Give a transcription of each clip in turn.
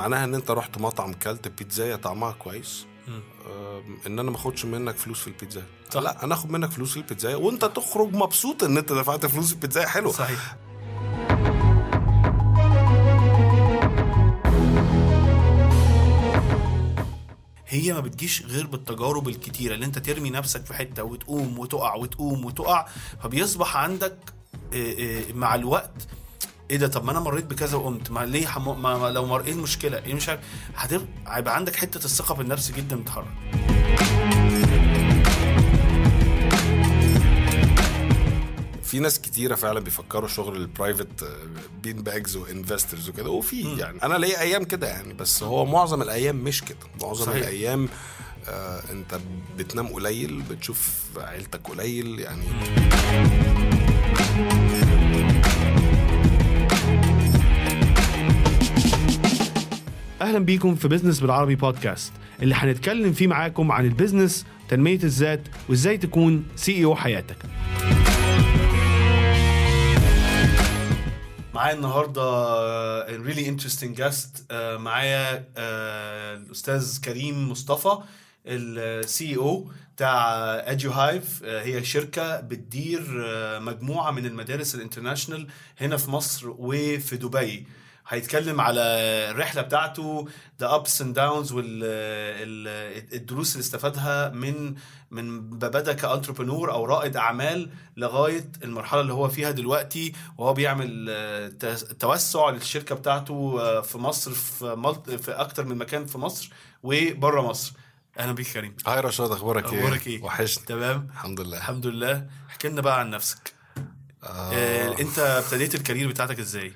معناها إن أنت رحت مطعم كلت بيتزايه طعمها كويس. آه، إن أنا ما آخدش منك فلوس في البيتزا. صح. لا أنا آخد منك فلوس في البيتزا وأنت تخرج مبسوط إن أنت دفعت فلوس في البيتزا. حلو. صحيح. هي ما بتجيش غير بالتجارب الكتيرة اللي أنت ترمي نفسك في حتة وتقوم وتقع وتقوم وتقع فبيصبح عندك آه، آه، مع الوقت إيه ده؟ طب ما أنا مريت بكذا وقمت. ما ليه حمو... ما ما لو مر... إيه المشكلة؟ إيه مش عارف. هتبقى هيبقى عندك حتة الثقة بالنفس جدا بتتحرك في ناس كتيرة فعلا بيفكروا شغل البرايفت بين باجز وانفسترز وكده. وفي يعني أنا ليا أيام كده يعني بس هو معظم الأيام مش كده. معظم. صحيح. الأيام آه أنت بتنام قليل بتشوف عيلتك قليل يعني أهلا بيكم في business بالعربي بودكاست اللي هنتكلم فيه معاكم عن ال business تنمية الذات وإزاي تكون CEO حياتك. معايا النهارده really interesting guest معايا آه، الأستاذ كريم مصطفى ال CEO بتاع اديو هايف هي شركة بتدير آه، مجموعة من المدارس ال international هنا في مصر وفي دبي. هيتكلم على الرحلة بتاعته the ups and downs والدروس اللي استفادها من من بدا ك entrepreneur أو رائد أعمال لغاية المرحلة اللي هو فيها دلوقتي وهو بيعمل آه، توسع للشركة بتاعته آه، في مصر في في أكتر من مكان في مصر وبره مصر. أهلا بيك كريم. hi رشاد أخبارك إيه؟ أخبارك إيه؟ وحشني. تمام؟ الحمد لله. الحمد لله. احكي لنا بقى عن نفسك. آه. آه، أنت ابتديت ال career بتاعتك إزاي؟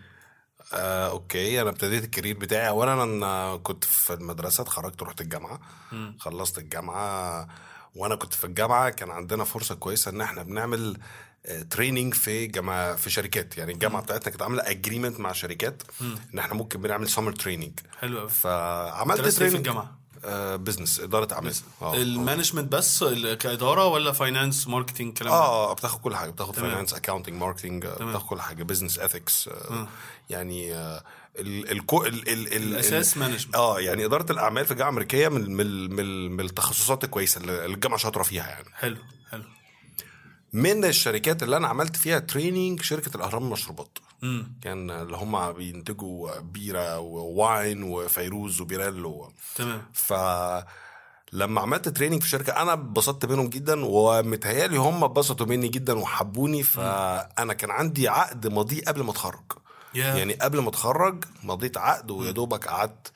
آه، okay أنا ابتديت ال career بتاعي. اولا أنا كنت في المدرسة اتخرجت رحت الجامعة. مم. خلصت الجامعة. وأنا كنت في الجامعة كان عندنا فرصة كويسة إن إحنا بنعمل training في جامعة في شركات. يعني الجامعة بتاعتنا كانت عاملة agreement مع شركات إن إحنا ممكن بنعمل summer training حلو قوي فعملت إيه في training الجامعة؟ business إدارة أعمال آه. ال management بس ال- كإدارة ولا finance marketing كلام ده؟ آه بتاخد كل حاجة بتاخد. finance accounting marketing بتاخد كل حاجة business ethics آه. يعني آه، ال ال ال ال الاساس ال- management آه يعني إدارة الأعمال في الجامعة الأمريكية من من من, من التخصصات الكويسة اللي الجامعة شاطرة فيها يعني حلو حلو من الشركات اللي أنا عملت فيها training شركة الاهرام المشروبات كان اللي هم بينتجوا بيرة و wine وفيروز وبيريلو تمام. ف لما عملت training في شركة أنا اتبسطت منهم جدا ومتهيألي هم اتبسطوا مني جدا وحبوني فأنا كان عندي عقد ماضيه قبل ما اتخرج. يا يعني قبل ما اتخرج مضيت عقد ويا دوبك قعدت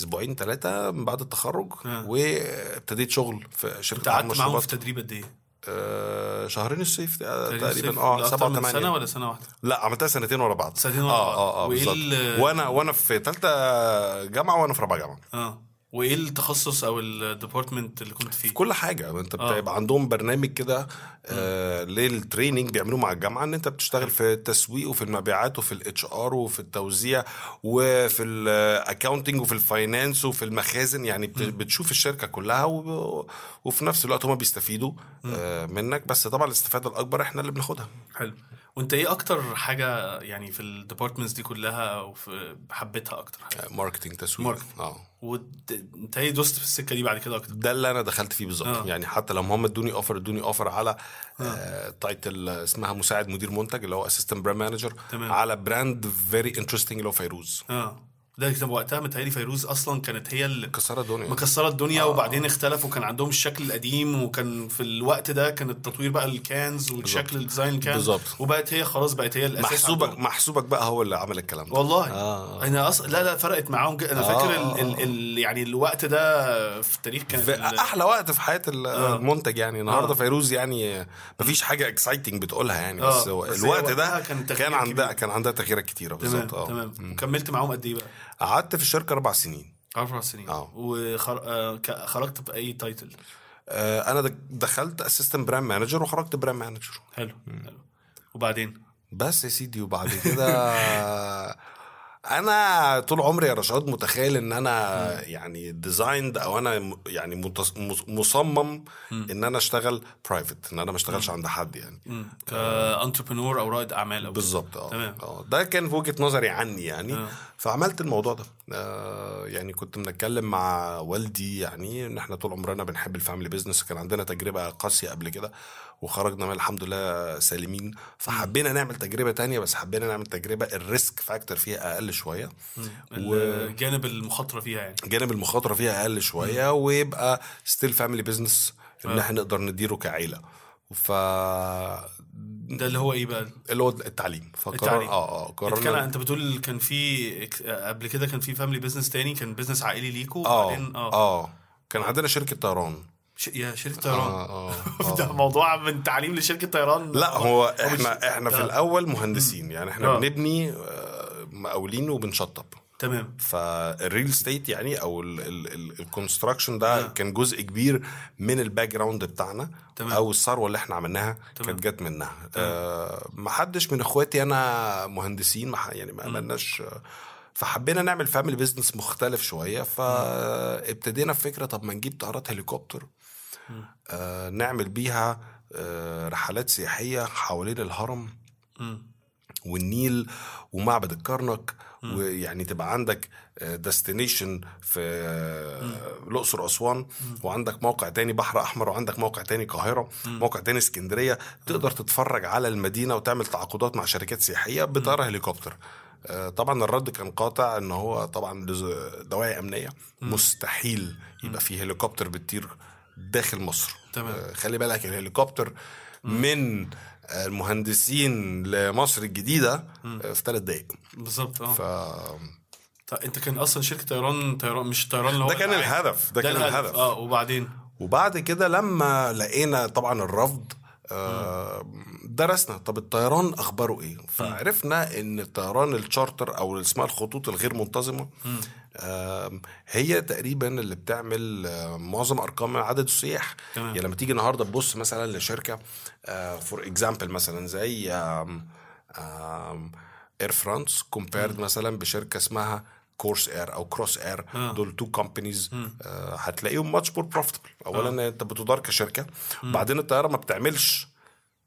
أسبوعين ثلاثة من بعد التخرج آه. وابتديت شغل في شركة قعدت معاهم في تدريب قد إيه؟ آه شهرين الصيف تقريبا. آه لأكتر سبعة من سنة ثمانية ولا سنة واحدة؟ لا عملتها سنتين ورا بعض. سنتين ورا آه بعض. آه آه وإيه بالظبط. ال- وأنا وأنا في ثالثه جامعة وأنا في رابعة جامعة. آه. وإيه التخصص أو الديبارتمنت اللي كنت فيه؟ كل حاجة. أنت آه. بتبقى عندهم برنامج كده آه لل training بيعملوه مع الجامعة إن أنت بتشتغل في التسويق وفي المبيعات وفي ال HR وفي التوزيع وفي ال accounting وفي ال finance وفي المخازن. يعني بت- بتشوف الشركة كلها و... وفي نفس الوقت هم بيستفيدوا آه منك. بس طبعا الاستفادة الأكبر إحنا اللي بناخدها. حلو. وانت إيه أكتر حاجة يعني في ال departments دي كلها أو في حبيتها أكتر حاجة؟ آه، marketing تسويق. آه وانت إيه دوست في السكة دي بعد كده أكتر؟ ده اللي أنا دخلت فيه بالظبط آه. آه. يعني حتى لما هم ادوني offer ادوني offer على آه title اسمها مساعد مدير منتج اللي هو assistant brand manager تمام. على brand very interesting اللي هو فيروز آه ده كان وقتها متهيألي فيروز أصلا كانت هي اللي كسرت الدنيا مكسرة الدنيا آه. وبعدين اختلفوا كان عندهم الشكل القديم وكان في الوقت ده كان التطوير بقى ال cans والشكل ال design ال cans بالظبط. وبقت هي خلاص بقت هي الأساس محسوبك عندهم. محسوبك بقى هو اللي عمل الكلام ده والله آه. أنا أصلا لا لا فرقت معاهم جدا أنا فاكر آه. ال ال ال يعني الوقت ده في التاريخ كان في أحلى وقت في حياة ال- آه. المنتج يعني النهارده آه. فيروز يعني مفيش حاجة exciting بتقولها يعني بس آه. بس هي الوقت ده كان كان, عندها. كان عندها تغييرات كتيرة بالظبط آه تمام. كملت معاهم قد إيه بقى؟ قعدت في الشركة أربع سنين. أربع سنين. آه. وخرجت بأي title آه أنا دخلت assistant brand manager وخرجت brand manager حلو حلو. وبعدين؟ بس يا سيدي وبعد كده أنا طول عمري يا رشاد متخيل إن أنا يعني designed أو أنا م- يعني متص- مصمم إن أنا أشتغل private إن أنا ما أشتغلش عند حد يعني. ك entrepreneur أو رائد أعمال أو بالظبط آه. تمام. آه، ده كان في وجهة نظري عني يعني. آه. فعملت الموضوع ده. آه يعني كنت بنتكلم مع والدي يعني إن إحنا طول عمرنا بنحب ال family business. كان عندنا تجربة قاسية قبل كده وخرجنا من الحمد لله سالمين. فحبينا نعمل تجربة تانية بس حبينا نعمل تجربة ال risk factor فيها أقل شوية. الجانب المخاطرة فيها يعني. جانب المخاطرة فيها أقل شوية ويبقى still family business إن آه. إحنا نقدر نديره كعيلة. ف ده اللي هو إيه بقى؟ اللي هو التعليم. فقرر التعليم. آه آه أنت كان قررنا أنت بتقول كان في قبل كده كان في family business تاني كان business عائلي ليكوا آه وبعدين آه. آه. كان عندنا شركة طيران. ش... يا شركة طيران. آه آه. ده موضوع من تعليم لشركة طيران. لا هو إحنا إحنا في آه. الأول مهندسين. يعني إحنا آه. بنبني آه، مقاولين وبنشطب. تمام. فال real estate يعني أو ال construction ده كان جزء كبير من ال background بتاعنا تمام. أو الثروة اللي إحنا عملناها تمام. كانت جت منها. آه ما حدش من إخواتي أنا مهندسين يعني ما عملناش فحبينا نعمل family business مختلف شوية. فابتدينا في فكره طب ما نجيب طيارات هليكوبتر آه نعمل بيها آه رحلات سياحية حوالين الهرم مم. والنيل ومعبد الكرنك. ويعني تبقى عندك ديستنيشن في آه، الأقصر اسوان وعندك موقع تاني بحر أحمر وعندك موقع تاني القاهرة موقع تاني اسكندرية. تقدر تتفرج على المدينة وتعمل تعاقدات مع شركات سياحية بطيارة هليكوبتر. آه، طبعا الرد كان قاطع إن هو طبعا دواعي أمنية مستحيل يبقى في هليكوبتر بتطير داخل مصر. تمام. آه، خلي بالك الهليكوبتر من المهندسين لمصر الجديدة آه، في ثلاث دقائق بالظبط آه. ف طيب انت كان أصلا شركة طيران طيران مش طيران اللي هو ده كان. الهدف ده كان الهدف آه وبعدين؟ وبعد كده لما لقينا طبعا الرفض آه، درسنا. طب الطيران أخباره إيه؟ فعرفنا إن الطيران الشارتر أو اسمها الخطوط الغير منتظمة هي تقريبا اللي بتعمل آه، معظم أرقام عدد السياح. تمام. يعني لما تيجي النهارده تبص مثلا لشركة for example مثلا زي اير فرانس compared مثلا بشركة اسمها كورس اير أو كروس اير آه. دول two companies هتلاقيهم much more profitable اولا أنت بتدار كشركة. بعدين الطيارة ما بتعملش.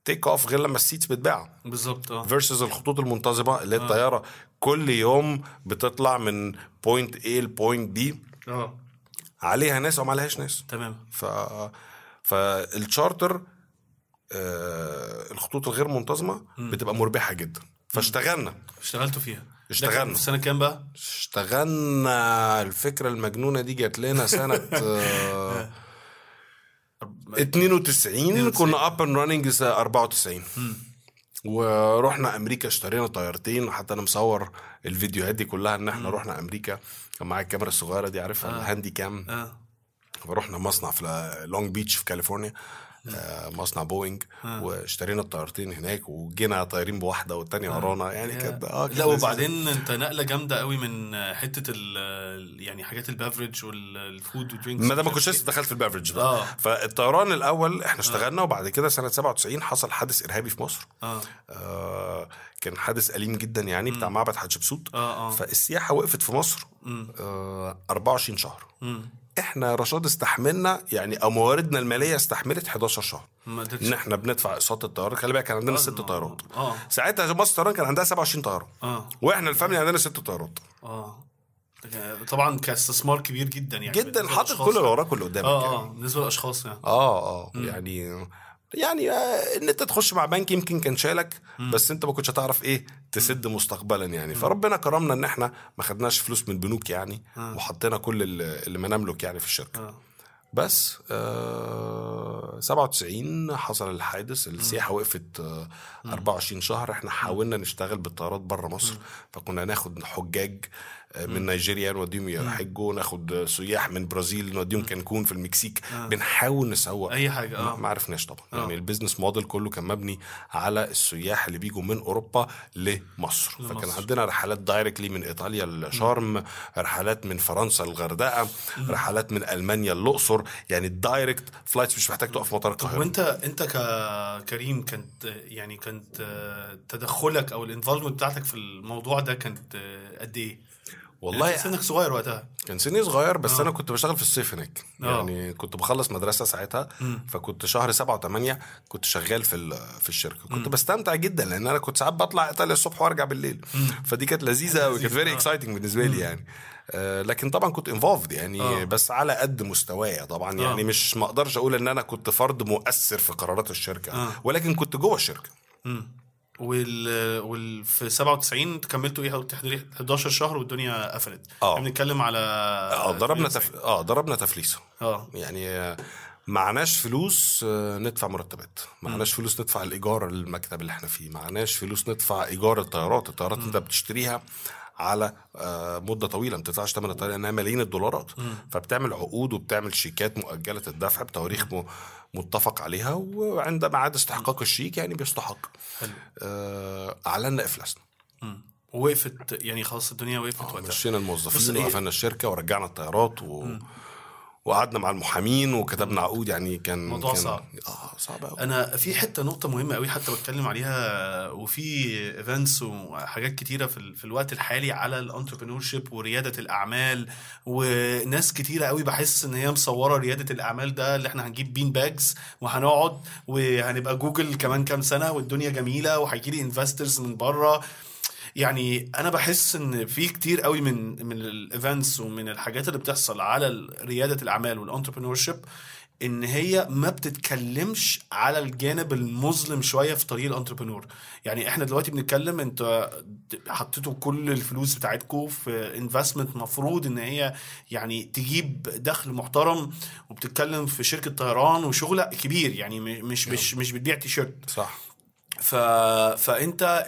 take off غير لما ال seats بتباع. بالظبط آه. versus الخطوط المنتظمة اللي هي الطيارة. كل يوم بتطلع من point A ل point B آه. عليها ناس وما عليهاش ناس. تمام. ف فالشارتر آه الخطوط الغير منتظمة بتبقى مربحة جدا. فاشتغلنا. اشتغلتوا فيها؟ اشتغلنا. في سنة كام بقى؟ اشتغلنا. الفكرة المجنونة دي جات لنا سنة آه 92 كنا up and running 94 ورحنا أمريكا اشترينا طيارتين حتى أنا مصور الفيديوهات دي كلها إن إحنا رحنا أمريكا. كان معايا الكاميرا الصغيرة دي عارفها ال Handycam؟ آه. فرحنا مصنع في لونج بيتش في كاليفورنيا. آه، مصنع بوينج واشترينا الطيارتين هناك وجينا طايرين بواحدة والتانية ورانا. يعني كانت آه لا. وبعدين انت نقلة جامدة قوي من حتة يعني حاجات ال beverage وال food وال drinks ما ده ما كنتش لسه دخلت في ال beverage بقى. آه. فالطيران الأول إحنا اشتغلنا وبعد كده سنة 97 حصل حادث إرهابي في مصر. آه. آه كان حادث أليم جدا يعني بتاع معبد حتشبسوت. آه آه. فالسياحة وقفت في مصر آه 24 شهر. مم. إحنا رشاد استحملنا يعني مواردنا المالية استحملت 11 شهر. إن إحنا بندفع أقساط الطيران خلي بالك كان عندنا ست طيارات. آه. ساعتها مصر طيران كان عندها 27 طيارة. آه. وإحنا الفاميلي عندنا ست طيارات. آه. طبعا كاستثمار كبير جدا يعني جدا حاطط. كل اللي وراك واللي قدامك آه يعني. آه بالنسبة للأشخاص يعني. آه آه. يعني يعني آه، إن أنت تخش مع بنك يمكن كان شالك بس أنت ما كنتش هتعرف إيه تسد مستقبلا يعني. فربنا كرمنا إن إحنا ما خدناش فلوس من بنوك يعني وحطينا كل اللي ما نملك يعني في الشركة. بس آه 97 حصل الحادث السياحة وقفت آه 24 شهر. إحنا حاولنا نشتغل بالطيارات بره مصر فكنا ناخد حجاج من نيجيريا نوديهم يحجوا ناخد سياح من برازيل نوديهم كانكون في المكسيك. بنحاول نسوق. أي حاجة ما آه. ما عرفناش طبعا. آه. يعني ال business model كله كان مبني على السياح اللي بيجوا من أوروبا لمصر. فكان لمصر. عندنا رحلات directly من إيطاليا لشرم رحلات من فرنسا للغردقة رحلات من ألمانيا للأقصر. يعني ال direct flights مش محتاج تقف في مطار القاهرة. وأنت أنت ككريم كانت يعني كانت آه، تدخلك أو ال involvement بتاعتك في الموضوع ده كانت آه، قد إيه؟ والله يعني سنك صغير وقتها. كان سني صغير بس آه. أنا كنت بشتغل في الصيف هناك. آه. يعني كنت بخلص مدرسة ساعتها فكنت شهر سبعة وثمانية كنت شغال في في الشركة. كنت بستمتع جدا لأن أنا كنت ساعات بطلع إيطاليا الصبح وأرجع بالليل. فدي كانت لذيذة قوي كانت very exciting بالنسبة لي يعني. آه لكن طبعا كنت involved يعني آه. بس على قد مستوايا طبعا. يعني آه. مش ما أقدرش أقول إن أنا كنت فرد مؤثر في قرارات الشركة آه. ولكن كنت جوه الشركة. وال... وال في 97 كملتوا إيه؟ تحضير 11 شهر والدنيا قفلت. إحنا بنتكلم على آه ضربنا تف... آه ضربنا تفليسه. آه. يعني معناش فلوس آه، ندفع مرتبات. معناش فلوس ندفع الإيجار المكتب اللي إحنا فيه. معناش فلوس ندفع إيجار الطيارات. الطيارات انت بتشتريها على آه، مدة طويلة. ما بتدفعش ثمن الطياره لانها ملايين الدولارات. فبتعمل عقود وبتعمل شيكات مؤجلة الدفع بتواريخ متفق عليها. وعند ميعاد استحقاق الشيك يعني بيستحق. آه، اعلنا افلاسنا. وقفت يعني خلاص الدنيا وقفت آه، وقتها. مشينا الموظفين إيه- وقفلنا الشركة ورجعنا الطيارات و... وقعدنا مع المحامين وكتبنا عقود يعني كان موضوع كان... صعب. آه صعب قوي أنا في حتة نقطة مهمة قوي حتى بتكلم عليها وفي events وحاجات كتيرة في, ال- في الوقت الحالي على ال entrepreneurship وريادة الأعمال وناس كتيرة قوي بحس إن هي مصورة ريادة الأعمال ده اللي إحنا هنجيب bean bags وهنقعد وهنبقى جوجل كمان كام سنة والدنيا جميلة وهيجي لي investors من بره. يعني أنا بحس إن في كتير قوي من من ال events ومن الحاجات اللي بتحصل على ريادة الأعمال وال entrepreneurship إن هي ما بتتكلمش على الجانب المظلم شوية في طريق ال entrepreneur يعني إحنا دلوقتي بنتكلم إنت حطيتوا كل الفلوس بتاعتكم في investment مفروض إن هي يعني تجيب دخل محترم وبتتكلم في شركة طيران وشغل كبير يعني مش مش مش بتبيع تيشيرت. صح. ف... فانت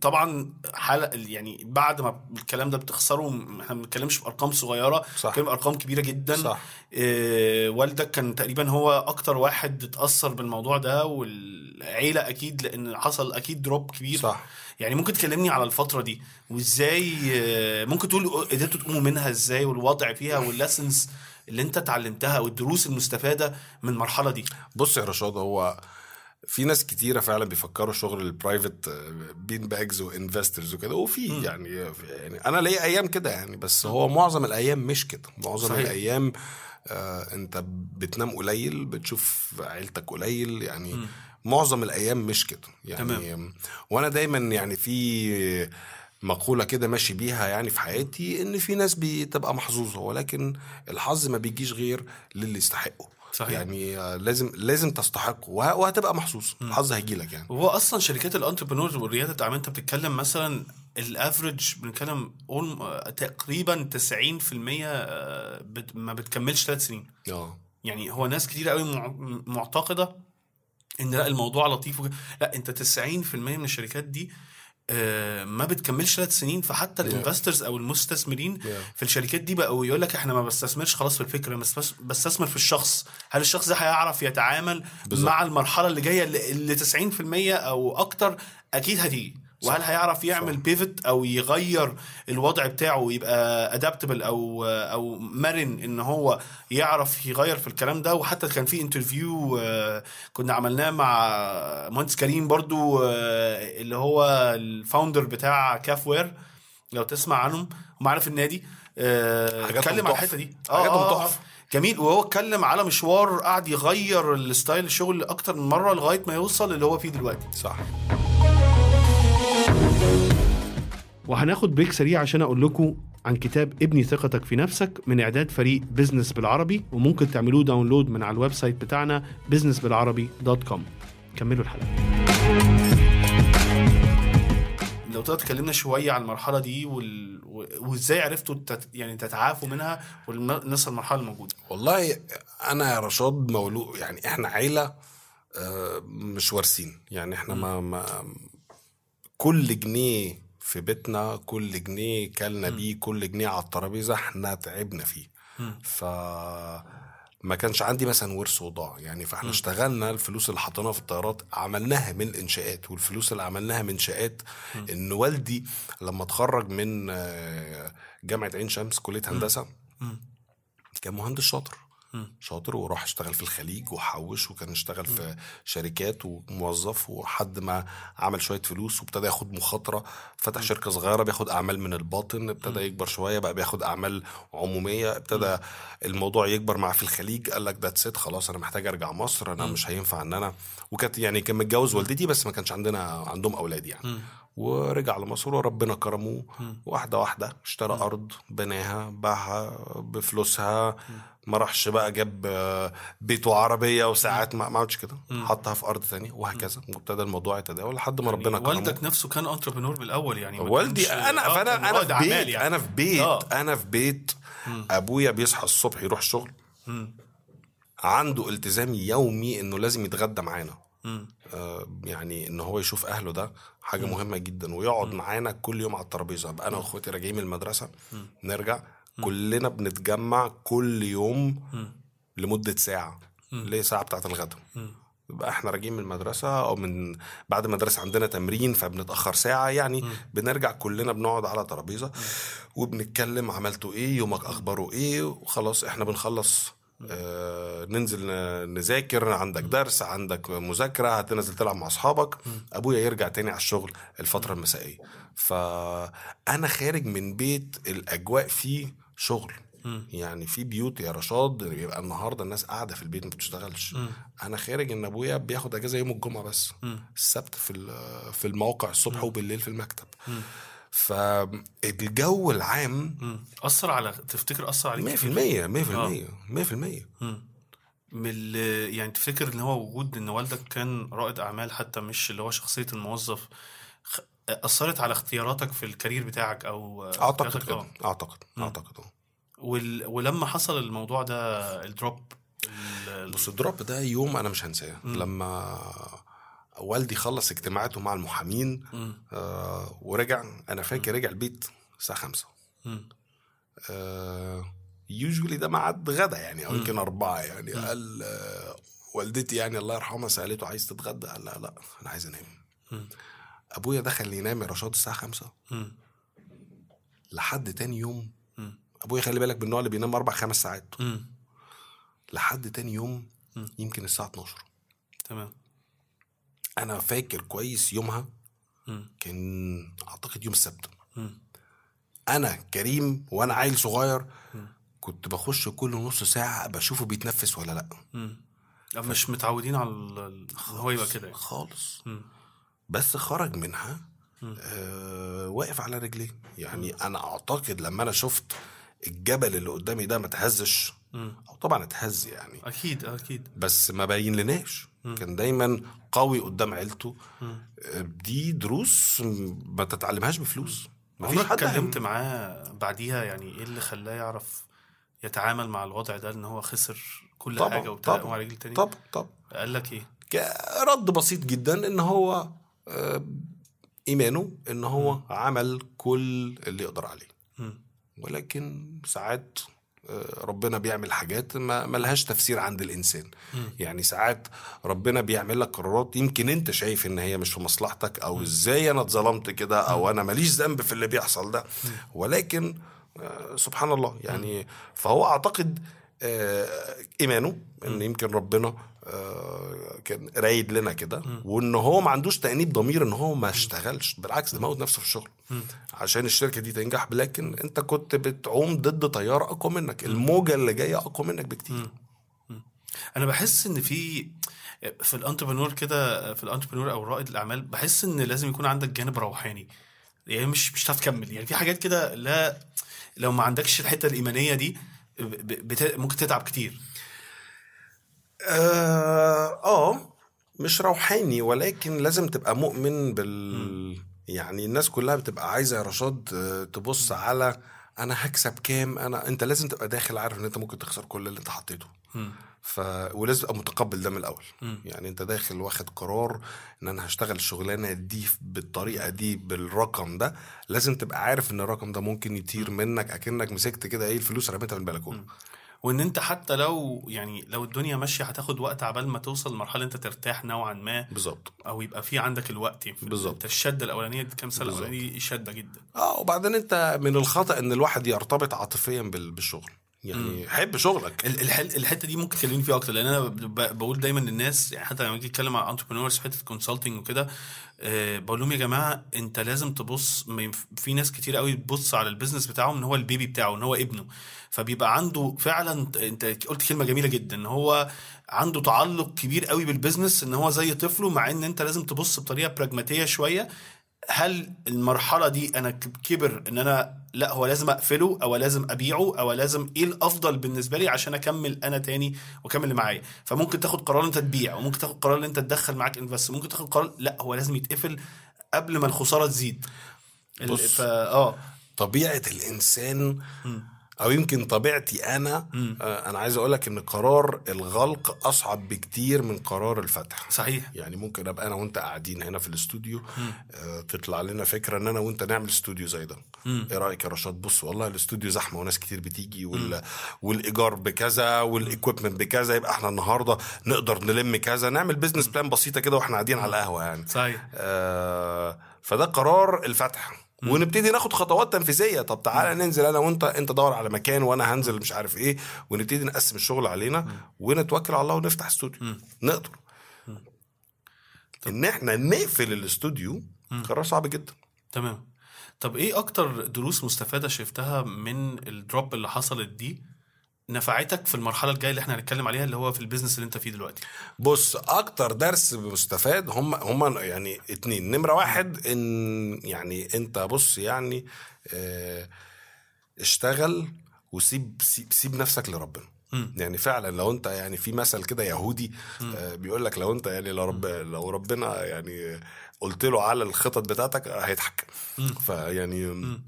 طبعا حلقه يعني بعد ما الكلام ده بتخسره إحنا ما بنتكلمش في أرقام صغيرة صح. بنتكلم أرقام كبيرة جدا صح. إيه والدك كان تقريبا هو أكتر واحد اتأثر بالموضوع ده والعيلة أكيد لأن حصل أكيد drop كبير صح. يعني ممكن تكلمني على الفترة دي وإزاي آه، ممكن تقول قدرتوا تقوموا منها إزاي والوضع فيها وال lessons اللي أنت اتعلمتها والدروس المستفادة من المرحلة دي بص يا رشاد هو في ناس كتيرة فعلا بيفكروا شغل ال private bean bags و investors وكده وفي يعني يعني أنا ليا أيام كده يعني بس هو معظم الأيام مش كده معظم صحيح. الأيام آه أنت بتنام قليل بتشوف عيلتك قليل يعني م. معظم الأيام مش كده يعني تمام. وأنا دايما يعني في مقولة كده ماشي بيها يعني في حياتي إن في ناس بتبقى محظوظة ولكن الحظ ما بيجيش غير للي يستحقه صحيح. يعني آه، لازم لازم تستحقه وه- وهتبقى محظوظ الحظ هيجي لك يعني وهو أصلا شركات ال entrepreneurs ورياده الاعمال أنت بتتكلم مثلا ال average بنتكلم ال- تقريبا 90% آه، ما بتكملش ثلاث سنين آه يعني هو ناس كتير قوي مع- معتقدة إن لأ الموضوع لطيف وكده. لأ أنت 90% من الشركات دي آه، ما بتكملش ثلاث سنين فحتى ال investors أو المستثمرين. في الشركات دي بقوا يقول لك إحنا ما بستثمرش خلاص في الفكرة بستثمر في الشخص هل الشخص ده هيعرف يتعامل بالظبط. مع المرحلة اللي جاية اللي اللي 90% أو أكتر أكيد هتيجي وهل هيعرف يعمل pivot أو يغير الوضع بتاعه ويبقى adaptable أو أو مرن إن هو يعرف يغير في الكلام ده؟ وحتى كان في interview آه، كنا عملناه مع مهندس كريم برضو آه، اللي هو ال founder بتاع كاف وير لو تسمع عنهم هم عارف النادي. آه، اتكلم على. الحتة دي. حاجاتهم تحفة. جميل. وهو اتكلم على مشوار قعد يغير ال style الشغل أكتر من مرة لغاية ما يوصل اللي هو فيه دلوقتي. صح. وهناخد break سريع عشان أقول لكم عن كتاب ابني ثقتك في نفسك من إعداد فريق بزنس بالعربي وممكن تعملوه download من على ال website بتاعنا businessبالعربي.com كملوا الحلقة. لو تقدر تكلمنا شوية عن المرحلة دي وال... وإزاي عرفتوا تت... يعني تتعافوا منها والناس المرحله الموجودة؟ والله أنا يا رشاد مولود يعني إحنا عيلة آه، مش وارثين. يعني إحنا ما, ما كل جنيه في بيتنا كل جنيه كلنا بيه كل جنيه على الترابيزة إحنا تعبنا فيه. ف ما كانش عندي مثلا ورث وضاع يعني. فاحنا اشتغلنا الفلوس اللي حطيناها في الطيارات عملناها من الانشاءات والفلوس اللي عملناها من شقات إن والدي لما اتخرج من آه، جامعة عين شمس كلية هندسة كان مهندس شاطر. شاطر وراح اشتغل في الخليج وحوش وكان اشتغل في شركات وموظف وحد ما عمل شوية فلوس وابتدى ياخد مخاطرة فتح شركة صغيرة بياخد أعمال من الباطن ابتدى يكبر شوية بقى بياخد أعمال عمومية ابتدى الموضوع يكبر معاه في الخليج قال لك ذاتس ات خلاص أنا محتاج أرجع مصر أنا مش هينفع إن أنا وكانت يعني كان متجوز والدتي بس ما كانش عندنا عندهم أولاد يعني. ورجع لمصر وربنا كرمه واحدة واحدة اشترى أرض بناها باعها بفلوسها ما راحش بقى جاب آه، بيت وعربيه وساعات ما عملش كده. حطها في أرض ثانية وهكذا. وابتدى الموضوع يتداول لحد ما ربنا كرمه والدك نفسه كان انتربرنور بالأول يعني والدي أنا آه، فأنا أنا في بيت يعني. أنا في بيت آه. أنا في بيت. أبويا بيصحى الصبح يروح الشغل عنده التزام يومي إنه لازم يتغدى معانا. آه يعني إن هو يشوف أهله ده حاجة مهمة جدا ويقعد معانا كل يوم على الترابيزة. أبقى أنا وأخواتي راجعين من المدرسة نرجع. كلنا بنتجمع كل يوم لمدة ساعة اللي هي ساعة بتاعة الغداء يبقى إحنا راجعين من المدرسة أو من بعد المدرسة عندنا تمرين فبنتأخر ساعة يعني بنرجع كلنا بنقعد على ترابيزة وبنتكلم عملتوا إيه يومك أخباره إيه وخلاص إحنا بنخلص. آه ننزل نذاكر عندك درس عندك مذاكرة هتنزل تلعب مع أصحابك. أبويا يرجع تاني على الشغل الفترة المسائية. فأنا خارج من بيت الأجواء فيه شغل. يعني في بيوت يا رشاد يبقى النهارده الناس قاعدة في البيت ما بتشتغلش. أنا خارج ان ابويا بياخد اجازه يوم الجمعه بس. السبت في في الموقع الصبح وبالليل في المكتب. فالجو العام مم. أثر على تفتكر أثر عليك 100% كتير؟ 100% 100% من يعني تفتكر إن هو وجود إن والدك كان رائد أعمال حتى مش اللي هو شخصية الموظف أثرت على اختياراتك في ال career بتاعك أو أعتقد؟ كده. آه. أعتقد. أعتقد. أه. وال... ولما حصل الموضوع ده ال drop ال... بص ال drop ده يوم أنا مش هنساه. لما والدي خلص اجتماعاته مع المحامين آه ورجع أنا فاكر رجع البيت الساعة 5 مم. usually ده ميعاد غدا يعني أو يمكن أربعة يعني. قال آه والدتي يعني الله يرحمها سألته عايز تتغدى؟ قال لا لا أنا عايز أنام. أبويا دخل ينام يا رشاد الساعة 5 مم. لحد تاني يوم. أبويا خلي بالك من النوع اللي بينام أربع خمس ساعات مم. لحد تاني يوم يمكن الساعة 12 تمام أنا فاكر كويس يومها. كان أعتقد يوم السبت. أنا كريم وأنا عيل صغير كنت بخش كل نص ساعة بشوفه بيتنفس ولا لأ. مش متعودين على هو يبقى كده يعني. خالص مم. بس خرج منها آه واقف على رجليه. يعني أنا أعتقد لما أنا شفت الجبل اللي قدامي ده ما تهزش. أو طبعا اتهز يعني. أكيد أكيد. بس ما باين لناش. كان دايما قوي قدام عيلته. آه، دي دروس ما تتعلمهاش بفلوس. مفيش عمرك حد اتكلمت معاه بعديها؟ يعني إيه اللي خلاه يعرف يتعامل مع الوضع ده إن هو خسر كل طبعا حاجة طبعا. على رجل تاني؟ طبعا طبعا. قال لك إيه؟ رد بسيط جدا إن هو إيمانه إن هو عمل كل اللي يقدر عليه. مم. ولكن ساعات آه، ربنا بيعمل حاجات ما ملهاش تفسير عند الإنسان. يعني ساعات ربنا بيعمل لك قرارات يمكن أنت شايف إن هي مش في مصلحتك أو إزاي أنا اتظلمت كده أو أنا ماليش ذنب في اللي بيحصل ده. ولكن آه، سبحان الله يعني فهو أعتقد آه، إيمانه إن يمكن ربنا كان رايد لنا كده وإن هو ما عندوش تأنيب ضمير إن هو ما اشتغلش. بالعكس ده موت نفسه في الشغل. عشان الشركة دي تنجح لكن أنت كنت بتعوم ضد تيار أقوى منك. الموجة اللي جاية أقوى منك بكتير. أنا بحس إن في في ال entrepreneur كده في ال entrepreneur أو رائد الأعمال بحس إن لازم يكون عندك جانب روحاني. يعني مش مش هتعرف تكمل. يعني في حاجات كده لا لو ما عندكش الحتة الإيمانية دي. ممكن تتعب كتير. آه, آه مش روحاني ولكن لازم تبقى مؤمن بال يعني الناس كلها بتبقى عايزة يا رشاد آه، تبص على أنا هكسب كام أنا أنت لازم تبقى داخل عارف إن أنت ممكن تخسر كل اللي أنت حطيته. ف ولازم تبقى متقبل ده من الأول. يعني أنت داخل واخد قرار إن أنا هشتغل الشغلانة دي بالطريقة دي بالرقم ده لازم تبقى عارف إن الرقم ده ممكن يطير منك أكنك مسكت كده إيه الفلوس رميتها من البلكونة. وإن أنت حتى لو يعني لو الدنيا ماشية هتاخد وقت عبال ما توصل لمرحلة أنت ترتاح نوعا ما. بالظبط. أو يبقى في عندك الوقت. يعني بالظبط. أنت الشدة الأولانية دي كام سنة. الأولانية دي شدة جدا. آه وبعدين أنت من الخطأ إن الواحد يرتبط عاطفيا بال- بالشغل. يعني حب شغلك. ال- الح- الحتة دي ممكن تكلمني فيها أكتر لأن أنا بقول دايما للناس يعني حتى لما أجي اتكلم مع entrepreneurs في حتة consulting وكده آه، بقول لهم يا جماعة أنت لازم تبص في ناس كتير قوي بتبص على ال business بتاعه إن هو ال baby بتاعه إن هو ابنه. فبيبقى عنده فعلا أنت قلت كلمة جميلة جدا إن هو عنده تعلق كبير قوي بال business إن هو زي طفله مع إن أنت لازم تبص بطريقة براجماتيه شوية. هل المرحلة دي أنا كبر إن أنا لا هو لازم أقفله أو لازم أبيعه أو لازم إيه الأفضل بالنسبة لي عشان أكمل أنا تاني وأكمل اللي معايا؟ فممكن تاخد قرار أنت تبيع وممكن تاخد قرار إن أنت تدخل معاك انفست ممكن تاخد قرار لا هو لازم يتقفل قبل ما الخسارة تزيد. بص. فا آه. طبيعة الإنسان أو يمكن طبيعتي أنا آه أنا عايز أقول لك إن قرار الغلق أصعب بكتير من قرار الفتح. صحيح. يعني ممكن أبقى أنا وأنت قاعدين هنا في الاستوديو آه تطلع لنا فكرة إن أنا وأنت نعمل استوديو زي ده. إيه رأيك يا رشاد؟ بص والله الاستوديو زحمة وناس كتير بتيجي وال... والإيجار بكذا وال equipment بكذا يبقى إحنا النهارده نقدر نلم كذا نعمل business plan بسيطة كده وإحنا قاعدين على القهوة يعني. صحيح. آه فده قرار الفتح. ونبتدي ناخد خطوات تنفيذية. طب تعالى ننزل أنا وأنت أنت دور على مكان وأنا هنزل مش عارف إيه ونبتدي نقسم الشغل علينا ونتوكل على الله ونفتح استوديو. نقدر. إن إحنا نقفل الاستوديو قرار صعب جدا. تمام. طب إيه أكتر دروس مستفادة شفتها من ال drop اللي حصلت دي؟ نفعتك في المرحلة الجاية اللي إحنا هنتكلم عليها اللي هو في ال business اللي انت فيه دلوقتي؟ بص أكتر درس مستفاد هم هم يعني اتنين. نمرة واحد إن يعني أنت بص يعني آه اشتغل وسيب سيب, سيب نفسك لربنا. يعني فعلا لو أنت يعني في مثل كده يهودي آه بيقول لك لو أنت يعني لو, رب لو ربنا يعني قلت له على الخطط بتاعتك آه، هيضحك فيعني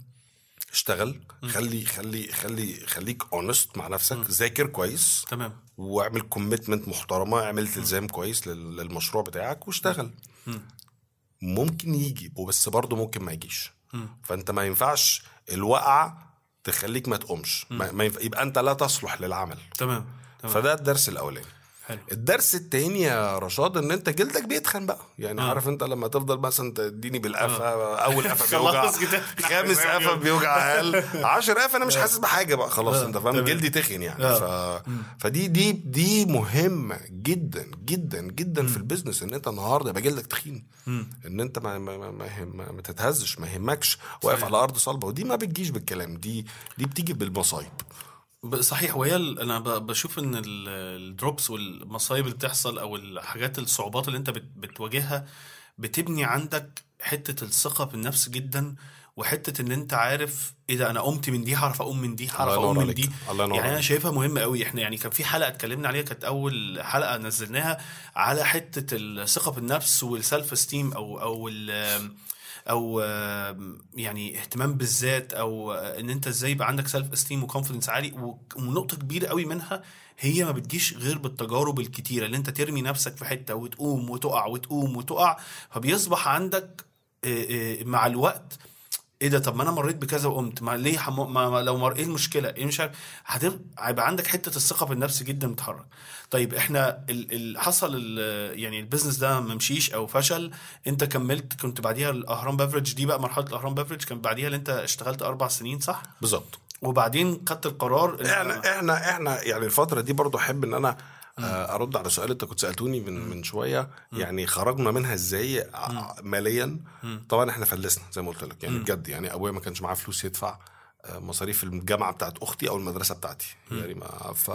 اشتغل خلي خلي خلي خليك honest مع نفسك ذاكر كويس تمام. واعمل commitment محترمة اعمل التزام كويس لل- للمشروع بتاعك واشتغل. ممكن يجي وبس برضه ممكن ما يجيش. فانت ما ينفعش الوقعة تخليك ما تقومش. ما ما ينفع يبقى انت لا تصلح للعمل. تمام تمام. فده الدرس الأولاني. حلو. الدرس التاني يا رشاد إن أنت جلدك بيتخن بقى. يعني آه. عارف أنت لما تفضل مثلا تديني بالقفا أول قفا بيوجع. خامس قفا بيوجع أقل. 10 قفا أنا مش حاسس بحاجة بقى. خلاص آه. أنت فاهم. جلدي تخن يعني. آه. ف... فدي دي دي مهمة جدا جدا جدا في البيزنس إن أنت النهارده يبقى جلدك تخين. إن أنت ما ما ما, ما, ما, ما تتهزش ما يهمكش. واقف. على أرض صلبة. ودي ما بتجيش بالكلام. دي دي بتيجي بالمصايب. ب- صحيح وهي ال- أنا ب- بشوف إن ال- ال drops والمصايب اللي بتحصل أو الحاجات الصعوبات اللي أنت بت- بتواجهها بتبني عندك حتة الثقة بالنفس جدا وحتة إن أنت عارف إيه ده أنا قمت من دي هعرف أقوم من دي هعرف الله أقوم ينور من عليك. دي الله ينور يعني أنا عليك. شايفها مهمة قوي إحنا يعني كان في حلقة اتكلمنا عليها كانت أول حلقة نزلناها على حتة الثقة بالنفس وال self esteem أو أو ال- أو يعني اهتمام بالذات أو آه، إن أنت إزاي يبقى عندك self esteem و confidence عالي ونقطة كبيرة قوي منها هي ما بتجيش غير بالتجارب الكتيرة اللي أنت ترمي نفسك في حتة وتقوم وتقع وتقوم وتقع فبيصبح عندك آه، آه، مع الوقت إيه ده؟ طب ما أنا مريت بكذا وقمت. ما ليه حم... ما... ما لو مر... إيه المشكلة؟ إيه مش عارف. هتب... هيبقى عندك حتة الثقة بالنفس جدا متحرك طيب إحنا ال... ال... حصل ال... يعني ال business ده ما مشيش أو فشل أنت كملت كنت بعديها الأهرام Beverage دي بقى مرحلة الأهرام Beverage كان بعديها اللي أنت اشتغلت أربع سنين صح؟ بالظبط. وبعدين خدت القرار إحنا إحنا إحنا يعني الفترة دي برضو أحب إن أنا أرد على سؤال أنت كنت سألتوني من من شوية. يعني خرجنا منها إزاي؟ ع- ماليا. طبعا إحنا فلسنا زي ما قلت لك. يعني بجد يعني أبويا ما كانش معاه فلوس يدفع آه، مصاريف الجامعة بتاعت أختي أو المدرسة بتاعتي. يعني ما ف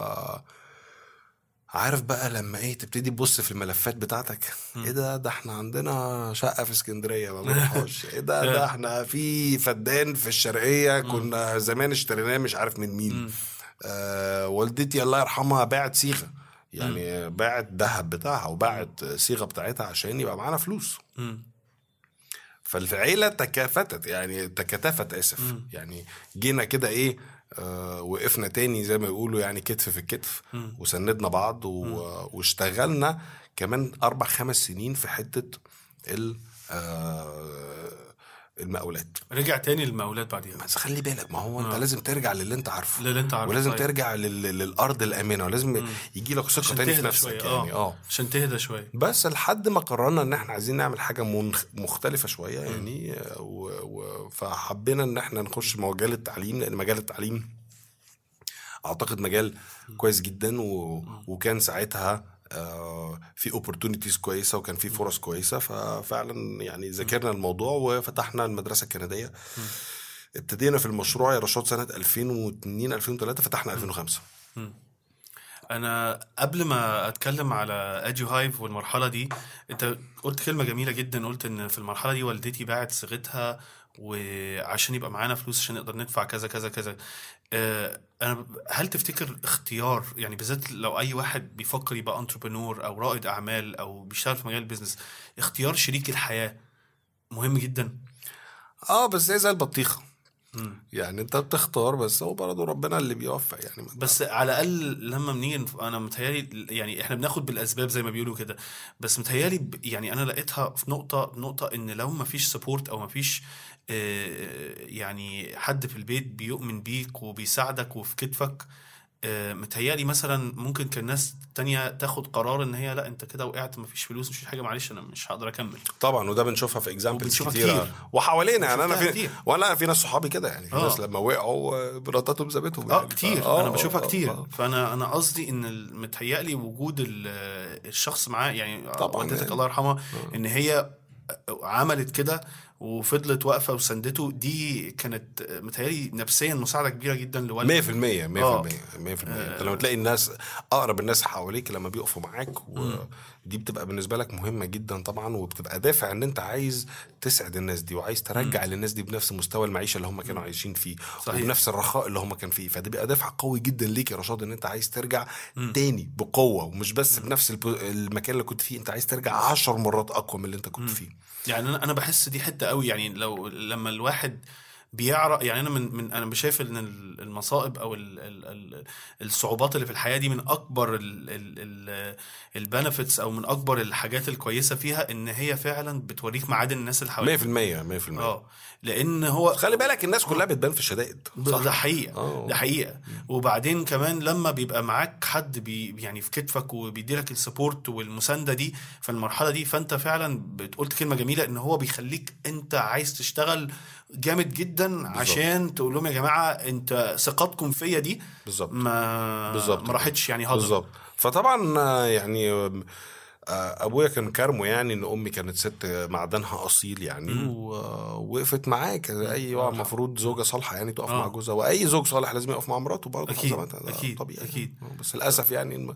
عارف بقى لما إيه تبتدي تبص في الملفات بتاعتك. إيه ده؟ ده إحنا عندنا شقة في اسكندرية ما بنروحش إيه ده؟ ده إحنا في فدان في الشرقية. كنا زمان اشتريناه مش عارف من مين. آه والدتي الله يرحمها باعت صيغة. يعني باعت ذهب بتاعها وباعت صيغة بتاعتها عشان يبقى معانا فلوس. مم. فالعيلة تكافتت يعني تكاتفت آسف. يعني جينا كده إيه آه وقفنا تاني زي ما يقولوا يعني كتف في الكتف وسندنا بعض و... واشتغلنا كمان أربع خمس سنين في حتة ال آه المقاولات. رجع تاني للمقاولات بعديها. بس خلي بالك ما هو انت لازم ترجع للي انت عارفه. للي انت عارفه، ولازم طيب. ترجع لل... للأرض الآمنة ولازم يجي لك ثقة تاني في نفسك شوية يعني آه. عشان تهدى شوية. بس لحد ما قررنا إن إحنا عايزين نعمل حاجة منخ... مختلفة شوية يعني آه، و... و... فحبينا إن إحنا نخش مجال التعليم لأن مجال التعليم أعتقد مجال كويس جدا و... وكان ساعتها آه، في opportunities كويسة وكان في فرص كويسة ففعلا يعني ذاكرنا الموضوع وفتحنا المدرسة الكندية. ابتدينا في المشروع يا رشاد سنة 2002 2003 فتحنا 2005 أنا قبل ما أتكلم على Edu Hive والمرحلة دي أنت قلت كلمة جميلة جدا قلت إن في المرحلة دي والدتي باعت صيغتها وعشان يبقى معانا فلوس عشان نقدر ندفع كذا كذا كذا. آه، أنا هل تفتكر اختيار يعني بالذات لو أي واحد بيفكر يبقى entrepreneur أو رائد أعمال أو بيشتغل في مجال ال business اختيار شريك الحياة مهم جدا؟ آه بس هي زي البطيخة. يعني انت بتختار بس هو برضه ربنا اللي بيوفق يعني. بس على الأقل لما بنيجي أنا متهيألي يعني إحنا بناخد بالأسباب زي ما بيقولوا كده. بس متهيألي يعني أنا لقيتها في نقطة نقطة إن لو ما فيش support أو ما فيش يعني حد في البيت بيؤمن بيك وبيساعدك وفي كتفك آه، متهيألي مثلا ممكن كان ناس تانية تاخد قرار إن هي لا أنت كده وقعت مفيش فلوس مفيش حاجة معلش أنا مش هقدر أكمل طبعا وده بنشوفها في اكزامبلز كتير. وحوالينا يعني أنا في كتير. وأنا في ناس صحابي كده يعني في آه. ناس لما وقعوا آه، مراتاتهم سابتهم آه يعني. كتير آه، أنا بشوفها آه، كتير آه. فأنا أنا قصدي إن متهيألي وجود ال- الشخص معاه يعني طبعاً والدتك يعني. الله يرحمها إن هي عملت كده وفضلت واقفة وسندته دي كانت متهيألي نفسيا مساعدة كبيرة جدا 100% لوالدك 100% 100% آه. أنت لما تلاقي الناس أقرب الناس حواليك لما بيقفوا معاك ودي بتبقى بالنسبة لك مهمة جدا طبعا وبتبقى دافع إن أنت عايز تسعد الناس دي وعايز ترجع للناس دي بنفس مستوى المعيشة اللي هم كانوا عايشين فيه صحيح. وبنفس الرخاء اللي هم كانوا فيه. فده بيبقى دافع قوي جدا ليك يا رشاد إن أنت عايز ترجع تاني بقوة ومش بس بنفس الب- المكان اللي كنت فيه أنت عايز ترجع عشر مرات أقوى من اللي أنت كنت فيه. يعني أنا بحس دي حتة قوي يعني لو لما الواحد بيعرف يعني أنا من من أنا شايف إن ال- المصائب أو ال ال ال الصعوبات اللي في الحياة دي من أكبر البنفيتس أو من أكبر الحاجات الكويسة فيها إن هي فعلا بتوريك معادن الناس اللي 100% حواليك 100% آه لأن هو خلي بالك الناس كلها بتبان في الشدائد ده حقيقة آه. ده حقيقة. وبعدين كمان لما بيبقى معاك حد بي يعني في كتفك وبيديلك ال support والمساندة دي في المرحلة دي فأنت فعلا بتقولت كلمة جميلة إن هو بيخليك أنت عايز تشتغل جامد جدا عشان تقول لهم يا جماعة أنت ثقتكم فيا دي بالظبط. ما بالظبط. ما راحتش يعني هضم بالظبط. فطبعا آه، يعني آه، أبويا كان كارمه يعني إن أمي كانت ست معدنها أصيل يعني ووقفت معاه كان أي المفروض زوجة صالحة يعني تقف آه. مع جوزها وأي زوج صالح لازم يقف مع مراته برضه. ده أكيد، طبيعي. يعني. بس للأسف يعني الم-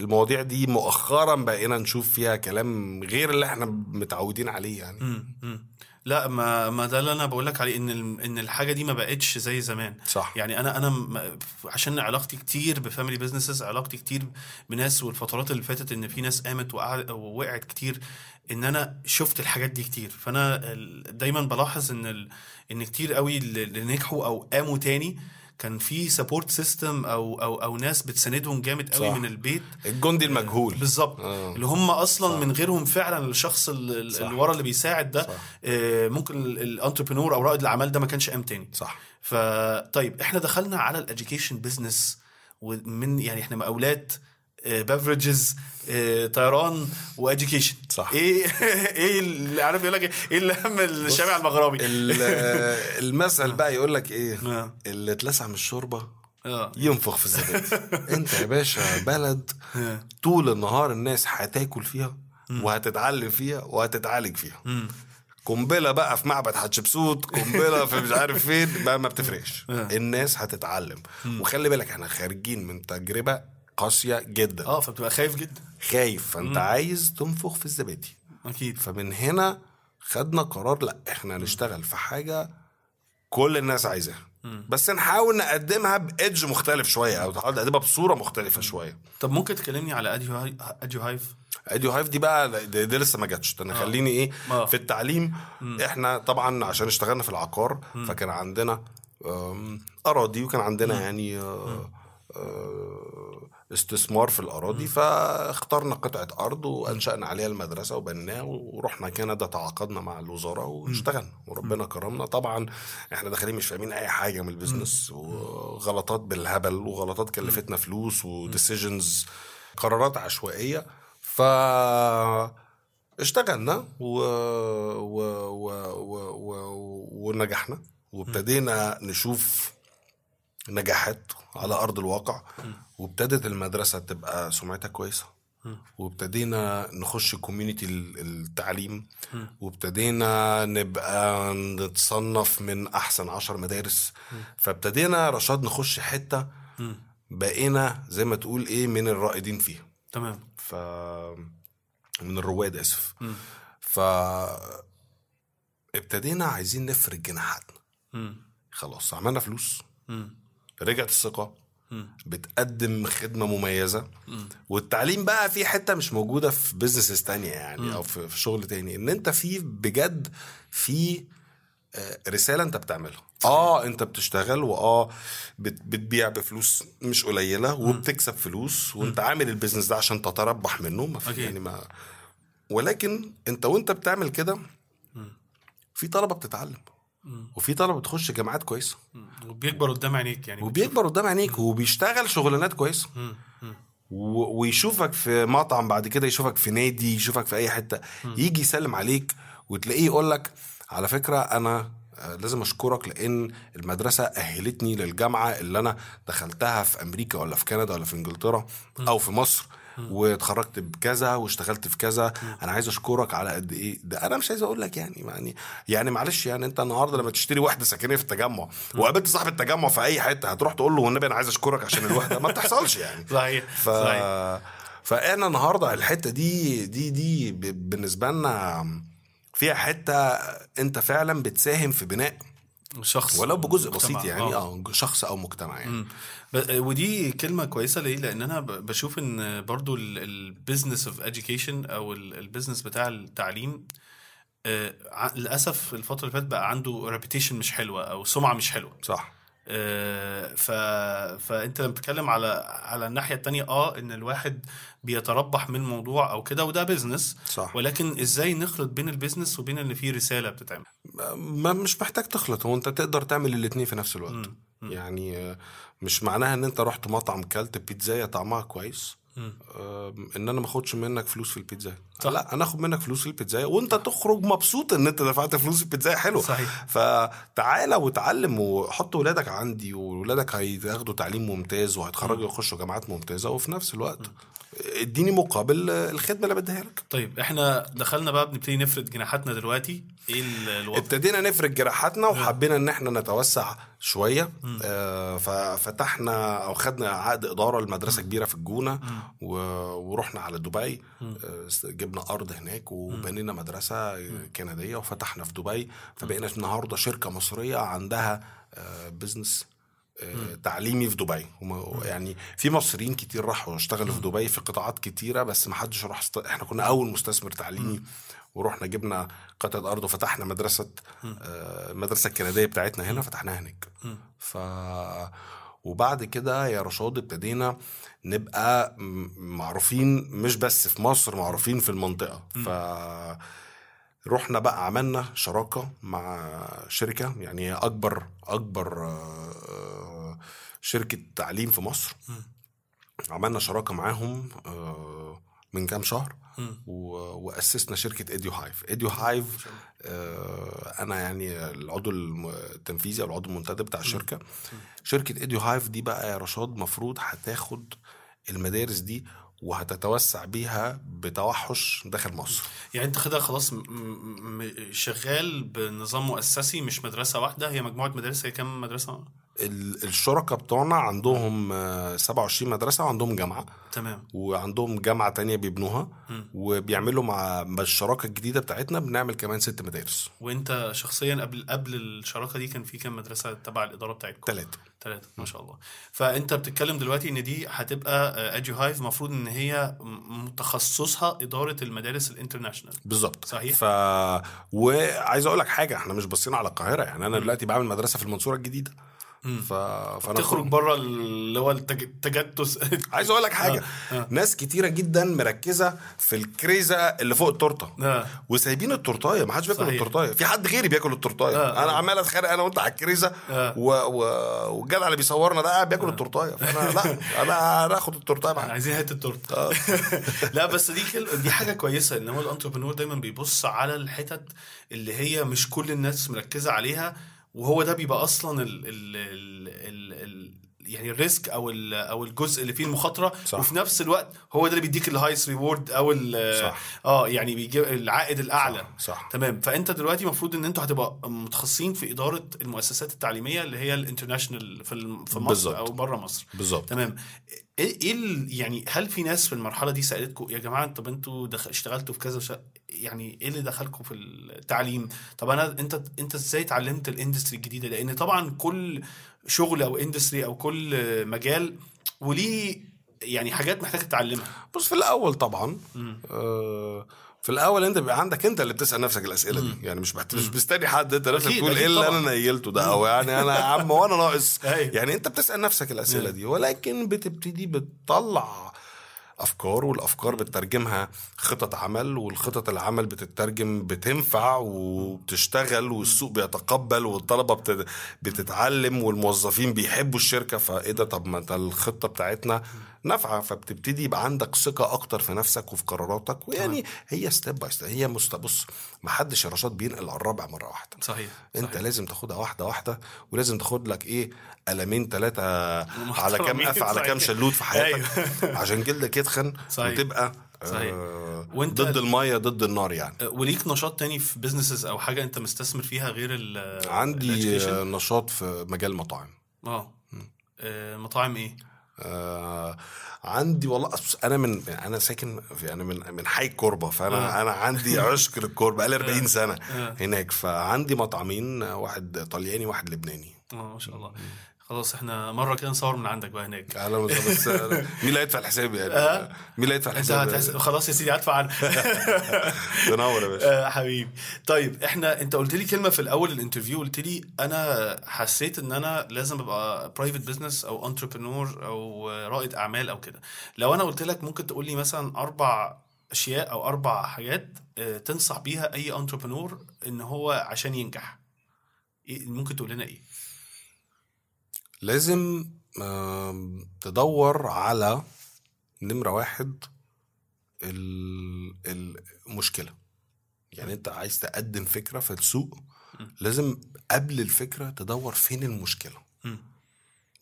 المواضيع دي مؤخرا بقينا نشوف فيها كلام غير اللي إحنا متعودين عليه يعني. مم. مم. لا ما ما ده اللي أنا بقول لك عليه إن إن الحاجة دي ما بقتش زي زمان صح. يعني أنا أنا عشان علاقتي كتير بفاميلي بزنسز علاقتي كتير بناس والفترات اللي فاتت إن في ناس قامت وقع- ووقعت كتير إن أنا شفت الحاجات دي كتير فأنا دايما بلاحظ إن ال... إن كتير قوي اللي نجحوا أو قاموا تاني كان في support system أو أو أو ناس بتساندهم جامد قوي صح. من البيت الجندي المجهول بالظبط آه. اللي هم أصلا من غيرهم فعلا الشخص ال- ال- صح. اللي ورا اللي بيساعد ده صح. آه، ممكن ال entrepreneur أو رائد الأعمال ده ما كانش قام تاني صح فطيب إحنا دخلنا على ال education business ومن يعني إحنا مقاولات beverages طيران و education صح. إيه إيه اللي عارف يقول لك إيه؟ اللي هم الشارع المغربي؟ ال- آه، المثل بقى يقول لك إيه؟ آه. اللي اتلسع من الشوربة ينفخ في الزبادي. أنت يا باشا بلد طول النهار الناس هتاكل فيها وهتتعلم فيها وهتتعالج فيها. قنبلة بقى في معبد حتشبسوت قنبلة في مش عارف فين بقى ما بتفرقش. الناس هتتعلم. وخلي بالك إحنا خارجين من تجربة قاسية جدا. آه فبتبقى خايف جدا. خايف. فأنت عايز تنفخ في الزبادي. أكيد. فمن هنا خدنا قرار لا إحنا هنشتغل في حاجة كل الناس عايزاها. بس نحاول نقدمها ب edge مختلف شوية أو نحاول نقدمها بصورة مختلفة شوية. طب ممكن تكلمني على Edu Hi Edu Hive؟ Edu Hive دي بقى دي, دي لسه ما جاتش. أنا خليني إيه آه. في التعليم. إحنا طبعا عشان اشتغلنا في العقار فكان عندنا أراضي وكان عندنا يعني آه، آه، استثمار في الأراضي فاخترنا قطعة أرض وأنشأنا عليها المدرسة وبناها ورحنا كندا تعاقدنا مع الوزاره واشتغلنا وربنا كرمنا. طبعا إحنا داخلين مش فاهمين أي حاجة من ال business وغلطات بالهبل وغلطات كلفتنا فلوس و decisions قرارات عشوائية. ف اشتغلنا و... و... و... و... و... ونجحنا وابتدينا نشوف نجاحات على أرض الواقع وابتدت المدرسة تبقى سمعتها كويسة. وابتدينا نخش community التعليم. وابتدينا نبقى نتصنف من أحسن عشر مدارس. فابتدينا رشاد نخش حتة بقينا زي ما تقول إيه من الرائدين فيها. تمام. ف من الرواد آسف. ف ابتدينا عايزين نفرد جناحاتنا. خلاص عملنا فلوس. مم. رجعت الثقة. بتقدم خدمة مميزة. والتعليم بقى في حتة مش موجودة في businesses تانية يعني أو في في شغل تاني. إن أنت في بجد في آه، رسالة أنت بتعملها. آه أنت بتشتغل واه بت- بتبيع بفلوس مش قليلة وبتكسب فلوس وأنت عامل ال business ده عشان تتربح منه. ما في. يعني ما ولكن أنت وأنت بتعمل كده في طلبة بتتعلم. وفي طلبة بتخش جامعات كويسة. وبيكبر قدام عينيك يعني. وبيكبر قدام عينيك وبيشتغل شغلانات كويسة. ويشوفك في مطعم بعد كده يشوفك في نادي يشوفك في أي حتة. يجي يسلم عليك وتلاقيه يقول لك على فكرة أنا آه، لازم أشكرك لأن المدرسة أهلتني للجامعة اللي أنا دخلتها في أمريكا ولا في كندا ولا في إنجلترا أو في مصر. واتخرجت بكذا واشتغلت في كذا. أنا عايز أشكرك على قد إيه. ده أنا مش عايز أقول لك يعني يعني يعني معلش يعني أنت النهارده لما تشتري وحده سكنيه في التجمع وقابلت صاحب التجمع في أي حتة هتروح تقول له والنبي أنا عايز أشكرك عشان الوحدة. ما بتحصلش يعني. صحيح ف... صحيح. فاحنا النهارده الحتة دي دي دي بالنسبة لنا فيها حتة أنت فعلا بتساهم في بناء شخص ولو بجزء. بسيط يعني آه شخص أو مجتمع يعني مم. ب- ودي كلمة كويسة ليه؟ لأن أنا ب- بشوف إن برضو ال business of education أو ال business بتاع التعليم آه، للأسف الفترة اللي فاتت بقى عنده reputation مش حلوة أو سمعة مش حلوة صح آه، ف... فانت لما بتتكلم على على الناحية التانية آه إن الواحد بيتربح من موضوع أو كده وده business صح. ولكن إزاي نخلط بين ال business وبين ان في رسالة بتتعمل؟ ما مش محتاج تخلط هو أنت تقدر تعمل الاتنين في نفس الوقت. يعني آه، مش معناها إن أنت رحت مطعم كلت بيتزاية طعمها كويس. إن أنا ما أخدش منك فلوس في البيتزا. صح. لا أنا أخد منك فلوس في البيتزا وأنت تخرج مبسوط إن أنت دفعت فلوس في البيتزا. حلو. صحيح. فتعالى وتعلم وحط ولادك عندي وولادك هياخدوا تعليم ممتاز وهيتخرجوا يخشوا جامعات ممتازة. وفي نفس الوقت اديني مقابل الخدمة اللي بديها لك. طيب إحنا دخلنا بقى بنبتدي نفرد جناحاتنا دلوقتي. إيه ال- الوضع؟ ابتدينا نفرد جراحاتنا وحبينا إن إحنا نتوسع شوية. آه ففتحنا أو خدنا عقد إدارة لمدرسة كبيرة في الجونة و- ورحنا على دبي. آه جبنا أرض هناك وبنينا مدرسة كندية وفتحنا في دبي. فبقينا النهارده شركة مصرية عندها آه بزنس آه، تعليمي في دبي. يعني في مصريين كتير راحوا اشتغلوا في دبي في قطاعات كتيرة بس ما حدش راح است... إحنا كنا أول مستثمر تعليمي ورحنا جبنا قطعة أرض وفتحنا مدرسة آه، المدرسة الكندية بتاعتنا هنا فتحناها هناك. ف وبعد كده يا رشاد ابتدينا نبقى معروفين مش بس في مصر معروفين في المنطقة. ف رحنا بقى عملنا شراكة مع شركة يعني هي أكبر أكبر آه، شركة تعليم في مصر. عملنا شراكة معاهم آه، من كام شهر. و- وأسسنا شركة إديو هايف إديو هايف أنا يعني العضو التنفيذي أو العضو المنتدب بتاع الشركة. شركة إديو هايف دي بقى يا رشاد مفروض هتاخد المدارس دي وهتتوسع بيها بتوحش داخل مصر. يعني انت كده خلاص شغال بنظام مؤسسي مش مدرسة واحدة هي مجموعة مدارس هي كام مدرسة؟ الشركاء بتوعنا عندهم آه، 27 مدرسة وعندهم جامعة. تمام. وعندهم جامعة تانية بيبنوها. مم. وبيعملوا مع الشراكة الجديدة بتاعتنا بنعمل كمان ست مدارس. وانت شخصيا قبل قبل الشراكة دي كان في كام مدرسة تبع الإدارة بتاعتكم؟ ثلاثة ثلاثة ما شاء الله. فأنت بتتكلم دلوقتي إن دي هتبقى Edu Hive المفروض إن هي م- متخصصها إدارة المدارس ال international بالظبط. صحيح. ف وعايز أقول لك حاجة إحنا مش باصين على القاهرة. يعني أنا دلوقتي بعمل مدرسة في المنصورة الجديدة. ف... فأنا تخرج بره اللي هو التج- التجتس. عايز أقول لك حاجة. آه، آه. ناس كتيرة جدا مركزة في الكريزة اللي فوق التورتة. آه. وسايبين التورتاية. ما حدش بياكل. التورتاية. في حد غيري بياكل التورتاية. آه، أنا آه. عمال اتخانق أنا وأنت على الكريزة آه. و... و... والجدع اللي بيصورنا ده قاعد بياكل التورتاية. فأنا لا أنا أنا اخد التورتاية معايا. عايزين حتة تورتة. لا بس دي كل... دي حاجة كويسة إن هو ال entrepreneur دايما بيبص على الحتت اللي هي مش كل الناس مركزة عليها. وهو ده بيبقى أصلا ال... ال... ال... ال... ال... يعني ال risk أو ال... أو الجزء اللي فيه المخاطرة صح. وفي نفس الوقت هو ده اللي بيديك ال highest reward أو. صح. آه يعني بيجيب العائد الأعلى صح. تمام فأنت دلوقتي المفروض إن أنتوا هتبقى متخصصين في إدارة المؤسسات التعليمية اللي هي ال international في مصر بالظبط. أو بره مصر بالظبط تمام إيه إيه ال- يعني هل في ناس في المرحلة دي سألتكم يا جماعة طب أنتوا دخ... اشتغلتوا في كذا وش... يعني إيه اللي دخلكم في التعليم؟ طب أنا أنت أنت إزاي اتعلمت الإندستري الجديدة لأن طبعا كل شغل أو إندستري أو كل مجال وليه يعني حاجات محتاج تتعلمها. بص في الأول طبعا آه في الأول أنت بيبقى عندك أنت اللي بتسأل نفسك الأسئلة دي. يعني مش محت... مش مستني حد أنت نفسك تقول إيه اللي. أنا نيلته ده أو يعني أنا يا عم وأنا ناقص. أيوة. يعني أنت بتسأل نفسك الأسئلة دي ولكن بتبتدي بتطلع افكار والأفكار بتترجمها خطط عمل والخطط العمل بتترجم بتنفع وبتشتغل والسوق بيتقبل والطلبة بت- بتتعلم والموظفين بيحبوا الشركة فإيه ده؟ طب ما أنت الخطة بتاعتنا نافعة فبتبتدي يبقى عندك ثقة أكتر في نفسك وفي قراراتك ويعني هي step by step هي بص ما حدش يا رشاد بينقل على الرابع مرة واحدة. صحيح أنت لازم تاخدها واحدة واحدة ولازم تاخد لك إيه؟ قلمين ثلاثة على كام محترمين، قف على كام صحيح. شلوت في حياتك. عشان جلدك يتخن صحيح. وتبقى صحيح. آه وانت- ضد المية ضد النار يعني وليك نشاط تاني في بزنسز أو حاجة أنت مستثمر فيها غير ال عندي؟ آه، نشاط في مجال مطاعم آه آه، مطاعم إيه آه عندي والله أنا من أنا ساكن في أنا من من حي الكوربة فأنا آه. أنا عندي عشق للكوربة بقالي 40 سنة آه. هناك فعندي مطعمين واحد طلياني واحد لبناني آه ما شاء الله خلاص إحنا مرة كده نصور من عندك بقى هناك. وسهلا. بس مين اللي هيدفع الحساب يعني؟ آه. مين اللي هيدفع الحساب. خلاص يا سيدي هدفع عنها تنور يا باشا. آه، حبيبي. طيب إحنا انت قلت لي كلمة في الأول ال interview قلت لي أنا حسيت إن أنا لازم أبقى private business أو entrepreneur أو رائد أعمال أو كده. لو أنا قلت لك ممكن تقول لي مثلا أربع أشياء أو أربع حاجات آه، تنصح بيها أي entrepreneur إن هو عشان ينجح. إيه- ممكن تقول لنا إيه؟ لازم تدور على نمرة واحد ال- المشكلة يعني انت عايز تقدم فكرة في السوق لازم قبل الفكرة تدور فين المشكلة.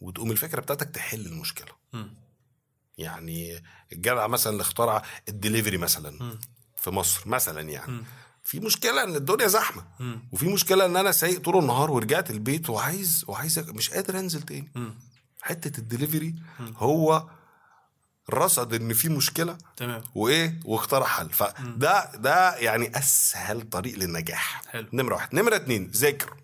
وتقوم الفكرة بتاعتك تحل المشكلة. يعني الجدع مثلا اللي اخترع الدليفري مثلا. في مصر مثلا يعني. في مشكلة إن الدنيا زحمة. مم. وفي مشكلة إن أنا سايق طول النهار ورجعت البيت وعايز وعايز مش قادر أنزل تاني. مم. حتة الدليفري هو رصد إن في مشكلة تمام. وإيه؟ واخترع حل. فده ده يعني أسهل طريق للنجاح. حلو. نمرة واحد. نمرة اتنين ذاكر.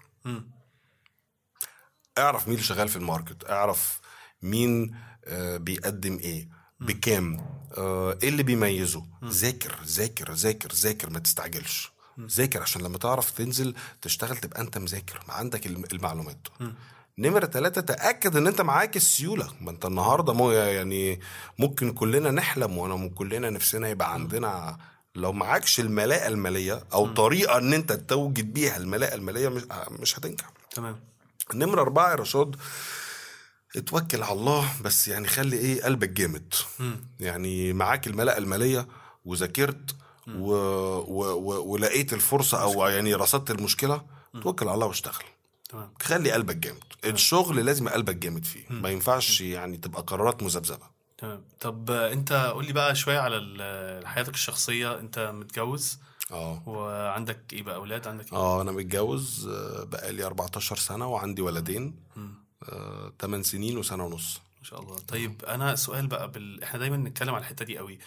اعرف مين اللي شغال في ال market. اعرف مين آه، بيقدم إيه. بكام. آه، إيه اللي بيميزه؟ ذاكر ذاكر ذاكر ذاكر ما تستعجلش. ذاكر عشان لما تعرف تنزل تشتغل تبقى انت مذاكر عندك الم- المعلومات نمرة ثلاثة تأكد ان انت معاك السيولة. ما انت النهاردة مو يعني ممكن كلنا نحلم وأنا م- كلنا نفسنا يبقى عندنا لو معكش الملاءة المالية أو طريقة ان انت توجد بيها الملاءة المالية مش, مش هتنجح. تمام. نمرة أربعة يا رشاد اتوكل على الله بس يعني خلي إيه قلبك جامد. يعني معاك الملاءة المالية وذاكرت و... و... و... ولقيت الفرصة أو يعني رصدت المشكلة توكل على الله واشتغل. تمام. خلي قلبك جامد. الشغل لازم قلبك جامد فيه. ما ينفعش يعني تبقى قرارات مذبذبة. تمام. طب أنت قول لي بقى شوية على حياتك الشخصية. أنت متجوز؟ آه. وعندك إيه بقى؟ أولاد؟ عندك إيه؟ آه أنا متجوز آه، بقالي 14 سنة وعندي ولدين. آه 8 سنين وسنة ونص. ما شاء الله. طيب أنا سؤال بقى بال... إحنا دايما نتكلم على الحتة دي قوي.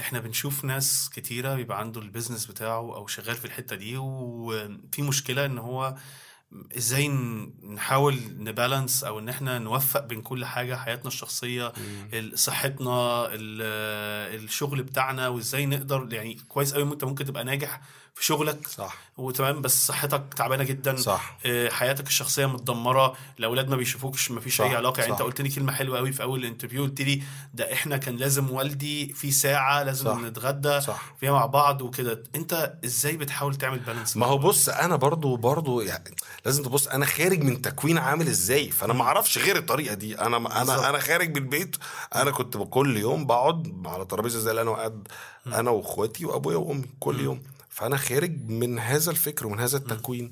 إحنا بنشوف ناس كتيرة بيبقى عنده البيزنس بتاعه أو شغال في الحتة دي وفي مشكلة إن هو إزاي نحاول نبالانس أو ان إحنا نوفق بين كل حاجة حياتنا الشخصية ال- صحتنا ال- الشغل بتاعنا وازاي نقدر يعني كويس قوي انت ممكن تبقى ناجح في شغلك. صح. وتمام بس صحتك تعبانة جدا. صح. آه، حياتك الشخصية متدمرة. الأولاد ما بيشوفوكش ما فيش أي علاقة. يعني. انت قلت لي كلمة حلوة قوي في أول ال interview قلت لي ده إحنا كان لازم والدي في ساعة لازم صح. نتغدى صح. فيها مع بعض وكده. انت إزاي بتحاول تعمل balance ما هو بص أنا برضو برضو يعني لازم تبص أنا خارج من تكوين عامل إزاي؟ فأنا ما أعرفش غير الطريقة دي. أنا. أنا أنا خارج من البيت أنا كنت كل يوم بقعد على ترابيزة زي اللي أنا قاعد أنا وإخواتي وأبويا وأمي كل يوم. فأنا خارج من هذا الفكر ومن هذا التكوين.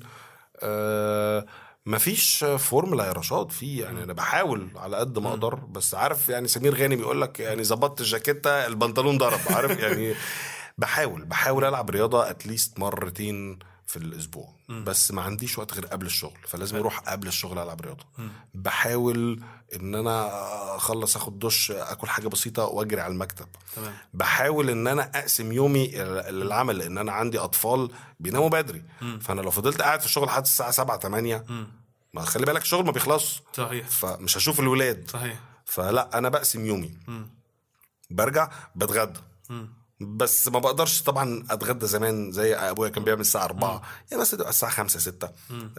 آه مفيش فورمولا يا رشاد. فيه يعني أنا بحاول على قد ما أقدر بس عارف يعني سمير غانم يقول لك يعني ظبطت الجاكيتة البنطلون ضرب. عارف يعني بحاول بحاول ألعب رياضة اتليست مرتين في الأسبوع. بس ما عنديش وقت غير قبل الشغل فلازم أروح قبل الشغل ألعب رياضة. بحاول إن أنا أخلص آخد دش آكل حاجة بسيطة وأجري على المكتب. تمام. بحاول إن أنا أقسم يومي للعمل لأن أنا عندي أطفال بيناموا بدري. فأنا لو فضلت قاعد في الشغل لحد الساعة 7 8 ما خلي بالك الشغل ما بيخلصش. صحيح. فمش هشوف الولاد. صحيح. فلا أنا بقسم يومي. مم. برجع بتغدى. بس ما بقدرش طبعا أتغدى زمان زي أبويا كان بيعمل الساعة 4 يعني بس تبقى الساعة 5 6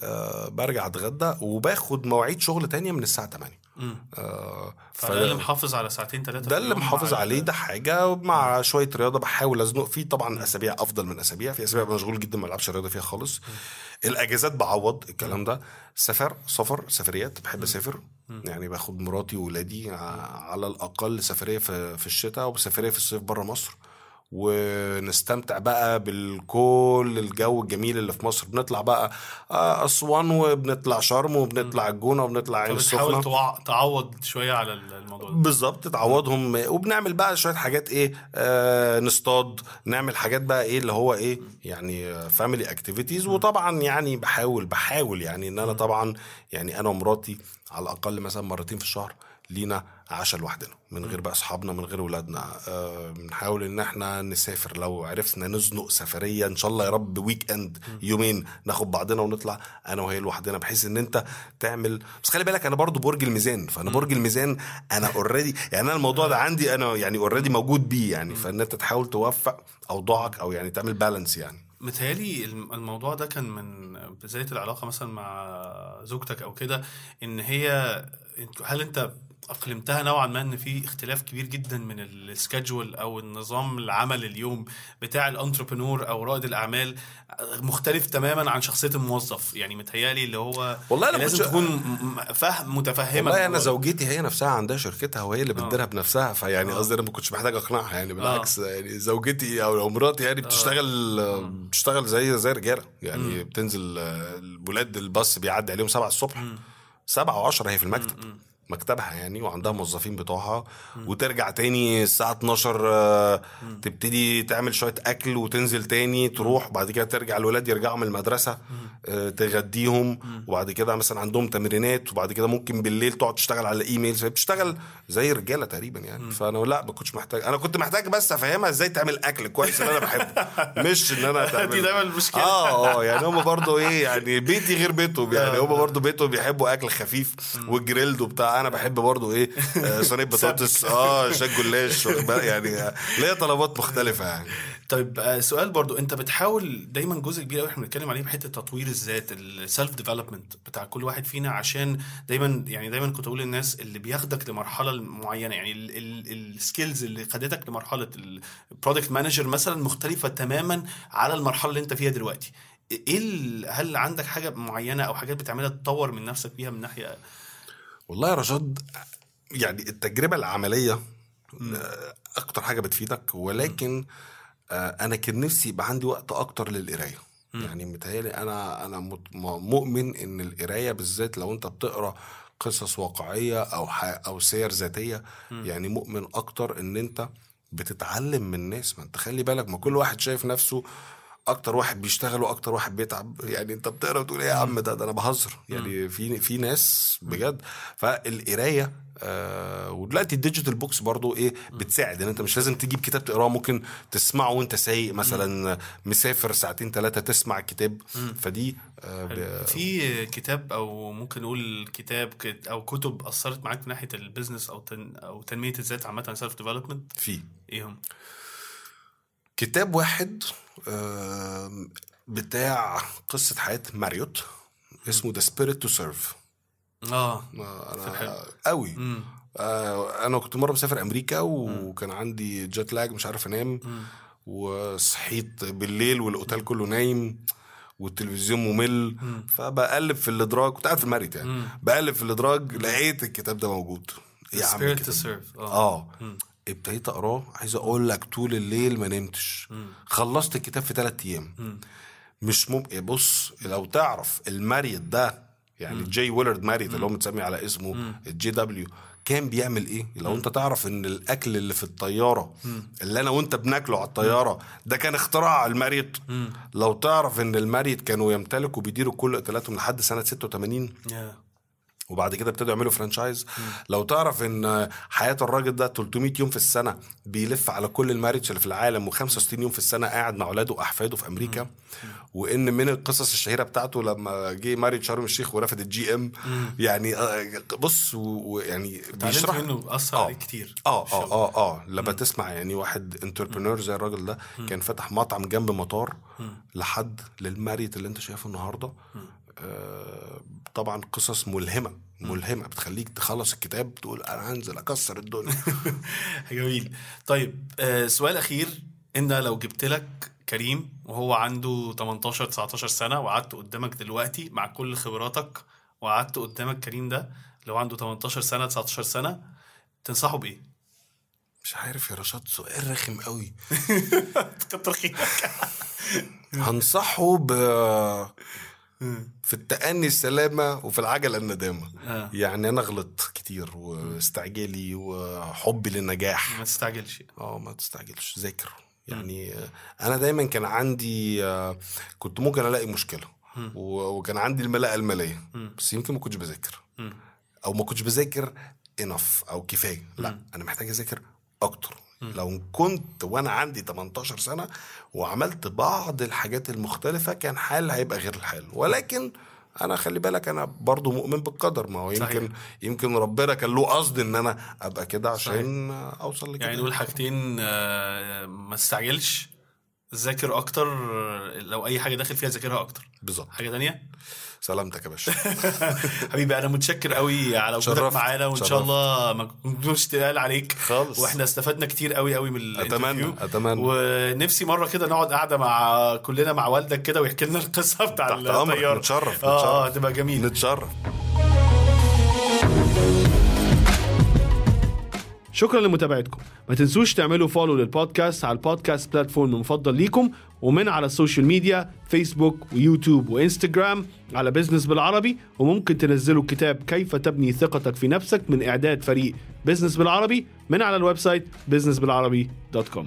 آه برجع أتغدى وباخد مواعيد شغل تانية من الساعة 8 مم. آه فده اللي محافظ على ساعتين ثلاثة ده اللي محافظ عليه ده حاجة مع شوية رياضة بحاول أزنق فيه. طبعا أسابيع أفضل من أسابيع. في أسابيع مشغول جدا ما بلعبش رياضة فيها خالص. الأجازات بعوض الكلام ده. سفر سفر سفريات. بحب أسافر. يعني باخد مراتي وولادي ع- على الأقل سفرية في في الشتاء وسفرية في الصيف بره مصر. ونستمتع بقى بالكل الجو الجميل اللي في مصر. بنطلع بقى آه، أسوان وبنطلع شرم وبنطلع الجونه وبنطلع عين السخنه بتحاول تعوض شوية على الموضوع ده. بالظبط تعوضهم. وبنعمل بقى شوية حاجات إيه آه نصطاد. نعمل حاجات بقى إيه اللي هو إيه يعني family activities وطبعا يعني بحاول بحاول يعني إن أنا طبعا يعني أنا ومراتي على الأقل مثلا مرتين في الشهر لينا عشاء لوحدنا من غير بقى أصحابنا من غير ولادنا. آه بنحاول إن إحنا نسافر. لو عرفنا نزنق سفرية إن شاء الله يا رب weekend يومين ناخد بعضنا ونطلع أنا وهي لوحدنا بحيث إن أنت تعمل بس خلي بالك أنا برضو برج الميزان فأنا برج الميزان أنا already يعني أنا الموضوع ده عندي أنا يعني already موجود بيه يعني فإن أنت تحاول توفق أوضاعك أو يعني تعمل balance يعني. متهيألي الم- الموضوع ده كان من بداية العلاقة مثلا مع زوجتك أو كده إن هي هل أنت أقلمتها نوعا ما إن في اختلاف كبير جدا من ال schedule أو النظام العمل اليوم بتاع الانتربرنور أو رائد الأعمال مختلف تماما عن شخصية الموظف. يعني متهيألي اللي هو والله أنا لازم كنت- تكون م- م- فاهم متفهمة والله أنا. زوجتي هي نفسها عندها شركتها وهي اللي بتديرها بنفسها فيعني قصدي أنا ما كنتش محتاج أقنعها يعني بالعكس يعني زوجتي أو مراتي يعني بتشتغل بتشتغل زي زي الرجاله يعني بتنزل آه، الولاد الباص بيعدي عليهم سبعة الصبح. سبعة وعشرة هي في المكتب. مكتبها يعني وعندها موظفين بتوعها وترجع تاني الساعة 12 آه، تبتدي تعمل شوية أكل وتنزل تاني تروح بعد كده ترجع الولاد يرجعوا من المدرسة آه، تغديهم وبعد كده مثلا عندهم تمرينات وبعد كده ممكن بالليل تقعد تشتغل على ايميلز بتشتغل زي الرجالة تقريبا يعني. فأنا لا ما كنتش محتاج أنا كنت محتاج بس أفهمها إزاي تعمل أكل كويس اللي أنا بحبه. مش إن أنا تعمل دي دايما المشكلة. آه آه يعني هم برضو إيه يعني بيتي غير بيتهم يعني. هم برضو بيتهم بيحبوا أكل خفيف وال grilled وبتاع. أنا بحب برضو إيه آه، صينية بطاطس. آه شاي جلاش؟ يعني آه، ليا طلبات مختلفة يعني. طيب آه، سؤال برضو. انت بتحاول دايما جزء كبير قوي إحنا بنتكلم عليه بحتة تطوير الذات ال self development بتاع كل واحد فينا عشان دايما يعني دايما كنت أقول للناس اللي بياخدك لمرحلة معينة يعني ال skills اللي خدتك لمرحلة ال product manager مثلا مختلفة تماما على المرحلة اللي انت فيها دلوقتي. إيه هل عندك حاجة معينة أو حاجات بتعملها تطور من نفسك فيها من ناحية والله يا رشاد يعني التجربة العملية آه، أكتر حاجة بتفيدك ولكن آه، أنا كان نفسي يبقى عندي وقت أكتر للقراية. يعني متهيألي أنا أنا م- مؤمن إن القراية بالذات لو أنت بتقرأ قصص واقعية أو أو سير ذاتية يعني مؤمن أكتر إن أنت بتتعلم من الناس. ما أنت خلي بالك ما كل واحد شايف نفسه أكتر واحد بيشتغل وأكتر واحد بيتعب. يعني أنت بتقرأ وتقول إيه يا عم ده, ده أنا بهزر. يعني في في ناس بجد. فالقراية آه ودلوقتي ال digital books برضو إيه بتساعد. ان أنت مش لازم تجيب كتاب تقراه ممكن تسمعه وأنت سايق مثلا مسافر ساعتين ثلاثة تسمع الكتاب فدي آه في كتاب أو ممكن نقول كتاب كت- أو كتب أثرت معاك من ناحية ال business أو تن أو تنمية الذات عامة self development في. إيه هم؟ كتاب واحد بتاع قصة حياة ماريوت اسمه The Spirit to Serve. آه آه، قوي. آه، أنا كنت مرة مسافر أمريكا وكان عندي جيت لاج مش عارف أنام. وصحيت بالليل والأوتيل كله نايم والتلفزيون ممل. فبقلب في الإدراج كنت قاعد في الماريت يعني. بقلب في الإدراج لقيت الكتاب ده موجود. إيه يا عم Spirit to Serve آه. ابتديت أقراه عايز أقول لك طول الليل ما نمتش. خلصت الكتاب في ثلاث أيام. مش ممكن بص لو تعرف الماريوت ده يعني جي ويلارد ماريوت اللي هو متسمي على اسمه ال JW كان بيعمل إيه؟ لو أنت تعرف إن الأكل اللي في الطيارة اللي أنا وأنت بناكله على الطيارة ده كان اختراع الماريوت. لو تعرف إن الماريوت كانوا يمتلكوا بيديروا كل اوتيلاتهم لحد سنة 86 وبعد كده ابتدوا يعملوا franchise لو تعرف إن حياة الراجل ده 300 يوم في السنة بيلف على كل الماريوتس اللي في العالم و65 يوم في السنة قاعد مع أولاده وأحفاده في أمريكا. وإن من القصص الشهيرة بتاعته لما جه ماريوت شرم الشيخ ورفض ال GM يعني آه، بص ويعني بيشرح منه أثر آه. عليك كتير. آه. آه آه آه. لما تسمع يعني واحد entrepreneur زي الراجل ده كان فتح مطعم جنب مطار لحد للماريوت اللي أنت شايفه النهارده. آه طبعا قصص ملهمة ملهمة بتخليك تخلص الكتاب تقول أنا هنزل أكسر الدنيا. جميل. طيب آه سؤال أخير. ان لو جبت لك كريم وهو عنده 18 19 سنة وقعدت قدامك دلوقتي مع كل خبراتك وقعدت قدامك كريم ده لو عنده 18 سنة 19 سنة تنصحه بإيه؟ مش عارف يا رشاد سؤال رخم قوي. كتر خيرك. هنصحه ب في التأني السلامة وفي العجلة الندامة. آه. يعني أنا غلطت كتير واستعجالي وحبي للنجاح. ما تستعجلش. آه ما تستعجلش. ذاكر. يعني آه، أنا دايما كان عندي آه، كنت ممكن ألاقي مشكلة و- وكان عندي الملاءة المالية. بس يمكن ما كنتش بذاكر. أو ما كنتش بذاكر انف أو كفاية. لا أنا محتاج أذاكر أكتر. لو كنت وأنا عندي 18 سنة وعملت بعض الحاجات المختلفة كان حال هيبقى غير الحال. ولكن أنا خلي بالك أنا برضو مؤمن بالقدر. ما هو يمكن صحيح. يمكن ربنا كان له قصد إن أنا أبقى كده عشان أوصل لكده. يعني نقول حاجتين آه ما تستعجلش. ذاكر أكتر لو أي حاجة داخل فيها ذاكرها أكتر. بالظبط. حاجة تانية؟ سلامتك يا باشا حبيبي أنا متشكر قوي على وجودك. معانا وإن شاء. الله ما كنتوش تقال عليك خالص. وإحنا استفدنا كتير قوي قوي من الانترفيو أتمنى أتمنى ونفسي مرة كده نقعد قاعدة مع كلنا مع والدك كده ويحكي لنا القصة بتاع الطيارة نتشرف آه نتشرف. تبقى جميل نتشرف شكرا لمتابعتكم. ما تنسوش تعملوا follow للبودكاست على ال podcast platform المفضل ليكم ومن على ال social media فيسبوك ويوتيوب وانستجرام على بزنس بالعربي وممكن تنزلوا كتاب كيف تبني ثقتك في نفسك من إعداد فريق بزنس بالعربي من على ال website businessbilarabi.com